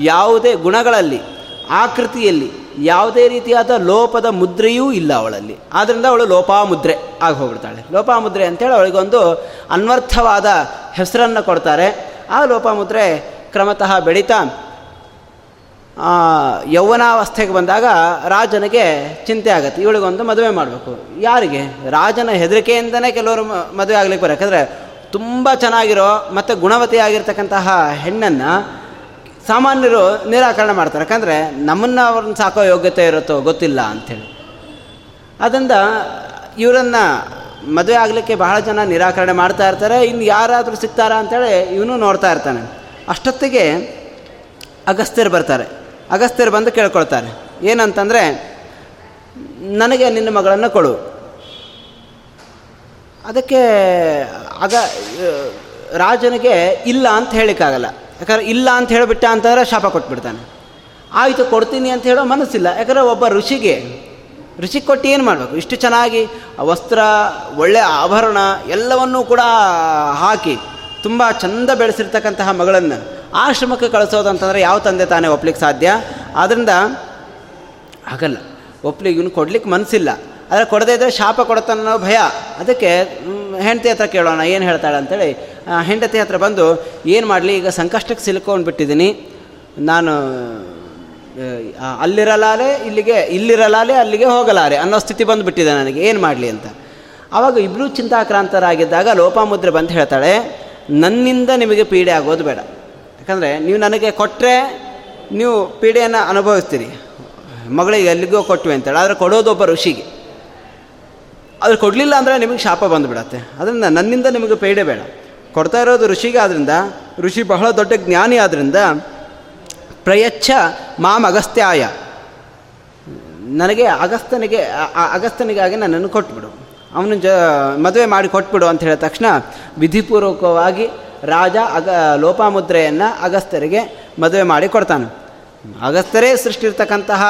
ಯಾವುದೇ ಗುಣಗಳಲ್ಲಿ, ಆಕೃತಿಯಲ್ಲಿ ಯಾವುದೇ ರೀತಿಯಾದ ಲೋಪದ ಮುದ್ರೆಯೂ ಇಲ್ಲ ಅವಳಲ್ಲಿ. ಆದ್ದರಿಂದ ಅವಳು ಲೋಪಾಮುದ್ರೆ ಆಗಿ ಹೋಗ್ಬಿಡ್ತಾಳೆ. ಲೋಪಾಮುದ್ರೆ ಅಂತೇಳಿ ಅವಳಿಗೊಂದು ಅನ್ವರ್ಥವಾದ ಹೆಸರನ್ನು ಕೊಡ್ತಾರೆ. ಆ ಲೋಪಾಮುದ್ರೆ ಕ್ರಮತಃ ಬೆಳೀತಾ ಯೌವನಾವಸ್ಥೆಗೆ ಬಂದಾಗ ರಾಜನಿಗೆ ಚಿಂತೆ ಆಗುತ್ತೆ. ಇವಳಿಗೊಂದು ಮದುವೆ ಮಾಡಬೇಕು. ಯಾರಿಗೆ? ರಾಜನ ಹೆದರಿಕೆಯಿಂದನೇ ಕೆಲವರು ಮದುವೆ ಆಗ್ಲಿಕ್ಕೆ ಬರೋ ಯಾಕಂದರೆ ತುಂಬ ಚೆನ್ನಾಗಿರೋ ಮತ್ತು ಗುಣವತಿಯಾಗಿರ್ತಕ್ಕಂತಹ ಹೆಣ್ಣನ್ನು ಸಾಮಾನ್ಯರು ನಿರಾಕರಣೆ ಮಾಡ್ತಾರೆ. ಯಾಕಂದರೆ ನಮ್ಮನ್ನು ಅವ್ರನ್ನ ಸಾಕೋ ಯೋಗ್ಯತೆ ಇರುತ್ತೋ ಗೊತ್ತಿಲ್ಲ ಅಂಥೇಳಿ. ಅದರಿಂದ ಇವರನ್ನು ಮದುವೆ ಆಗಲಿಕ್ಕೆ ಬಹಳ ಜನ ನಿರಾಕರಣೆ ಮಾಡ್ತಾ ಇರ್ತಾರೆ. ಇನ್ನು ಯಾರಾದರೂ ಸಿಗ್ತಾರಾ ಅಂತೇಳಿ ಇವನು ನೋಡ್ತಾ ಇರ್ತಾನೆ. ಅಷ್ಟೊತ್ತಿಗೆ ಅಗಸ್ತ್ಯರು ಬರ್ತಾರೆ. ಅಗಸ್ತ್ಯರು ಬಂದು ಕೇಳ್ಕೊಳ್ತಾರೆ. ಏನಂತಂದರೆ, ನನಗೆ ನಿನ್ನ ಮಗಳನ್ನು ಕೊಡು. ಅದಕ್ಕೆ, ಆಗ ರಾಜನಿಗೆ ಇಲ್ಲ ಅಂತ ಹೇಳಿಕ್ಕಾಗಲ್ಲ ಯಾಕಂದ್ರೆ ಇಲ್ಲ ಅಂತ ಹೇಳಿಬಿಟ್ಟ ಅಂತಂದರೆ ಶಾಪ ಕೊಟ್ಬಿಡ್ತಾನೆ. ಆಯಿತು, ಕೊಡ್ತೀನಿ ಅಂತ ಹೇಳೋ ಮನಸ್ಸಿಲ್ಲ. ಯಾಕಂದರೆ ಒಬ್ಬ ಋಷಿಗೆ, ಋಷಿ ಕೊಟ್ಟು ಏನು ಮಾಡಬೇಕು? ಇಷ್ಟು ಚೆನ್ನಾಗಿ ವಸ್ತ್ರ ಒಳ್ಳೆಯ ಆಭರಣ ಎಲ್ಲವನ್ನೂ ಕೂಡ ಹಾಕಿ, ತುಂಬ ಚಂದ ಬೆಳೆಸಿರ್ತಕ್ಕಂತಹ ಮಗಳನ್ನು ಆಶ್ರಮಕ್ಕೆ ಕಳಿಸೋದು ಕಳಿಸೋದಂತಂದರೆ ಯಾವ ತಂದೆ ತಾನೇ ಒಪ್ಲಿಕ್ಕೆ ಸಾಧ್ಯ? ಆದ್ದರಿಂದ ಆಗಲ್ಲ ಒಪ್ಲಿಗೆ ಇವನು ಕೊಡ್ಲಿಕ್ಕೆ ಮನಸ್ಸಿಲ್ಲ ಆದರೆ ಕೊಡದೇ ಇದ್ದರೆ ಶಾಪ ಕೊಡುತ್ತಾನೋ ಭಯ. ಅದಕ್ಕೆ ಹೆಂಡತಿ ಹತ್ರ ಕೇಳೋಣ, ಏನು ಹೇಳ್ತಾಳೆ ಅಂತೇಳಿ ಹೆಂಡತಿ ಹತ್ರ ಬಂದು, ಏನು ಮಾಡಲಿ, ಈಗ ಸಂಕಷ್ಟಕ್ಕೆ ಸಿಲ್ಕೊಂಡು ಬಿಟ್ಟಿದ್ದೀನಿ. ನಾನು ಅಲ್ಲಿರಲಾರೆ, ಇಲ್ಲಿಗೆ, ಇಲ್ಲಿರಲಾರೆ, ಅಲ್ಲಿಗೆ ಹೋಗಲಾರೆ ಅನ್ನೋ ಸ್ಥಿತಿ ಬಂದುಬಿಟ್ಟಿದೆ ನನಗೆ. ಏನು ಮಾಡಲಿ ಅಂತ. ಆವಾಗ ಇಬ್ಬರೂ ಚಿಂತಾಕ್ರಾಂತರಾಗಿದ್ದಾಗ ಲೋಪಾಮುದ್ರೆ ಬಂದು ಹೇಳ್ತಾಳೆ, ನನ್ನಿಂದ ನಿಮಗೆ ಪೀಡೆ ಆಗೋದು ಬೇಡ. ಯಾಕಂದರೆ ನೀವು ನನಗೆ ಕೊಟ್ಟರೆ ನೀವು ಪೀಡೆಯನ್ನು ಅನುಭವಿಸ್ತೀರಿ. ಮಗಳಿಗೆ ಎಲ್ಲಿಗೋ ಕೊಟ್ವಿ ಅಂತೇಳಿ, ಆದರೆ ಕೊಡೋದು ಒಬ್ಬ ಋಷಿಗೆ. ಅದು ಕೊಡಲಿಲ್ಲ ಅಂದರೆ ನಿಮಗೆ ಶಾಪ ಬಂದುಬಿಡತ್ತೆ. ಅದರಿಂದ ನನ್ನಿಂದ ನಿಮಗೆ ಪೇಡೆ ಬೇಡ. ಕೊಡ್ತಾ ಇರೋದು ಋಷಿಗೆ ಆದ್ದರಿಂದ ಋಷಿ ಬಹಳ ದೊಡ್ಡ ಜ್ಞಾನಿ ಆದ್ದರಿಂದ ಪ್ರಯಚ್ಛ ಮಾಮ್ ಅಗಸ್ತ್ಯಾಯ. ನನಗೆ ಅಗಸ್ತನಿಗೆ ಅಗಸ್ತನಿಗಾಗಿ ನನ್ನನ್ನು ಕೊಟ್ಬಿಡು. ಅವನು ಜ, ಮದುವೆ ಮಾಡಿ ಕೊಟ್ಬಿಡು ಅಂತ ಹೇಳಿದ ತಕ್ಷಣ ವಿಧಿಪೂರ್ವಕವಾಗಿ ರಾಜ ಅಗ, ಲೋಪಾಮುದ್ರೆಯನ್ನು ಅಗಸ್ತ್ಯರಿಗೆ ಮದುವೆ ಮಾಡಿ ಕೊಡ್ತಾನೆ. ಅಗಸ್ತ್ಯರೇ ಸೃಷ್ಟಿರ್ತಕ್ಕಂತಹ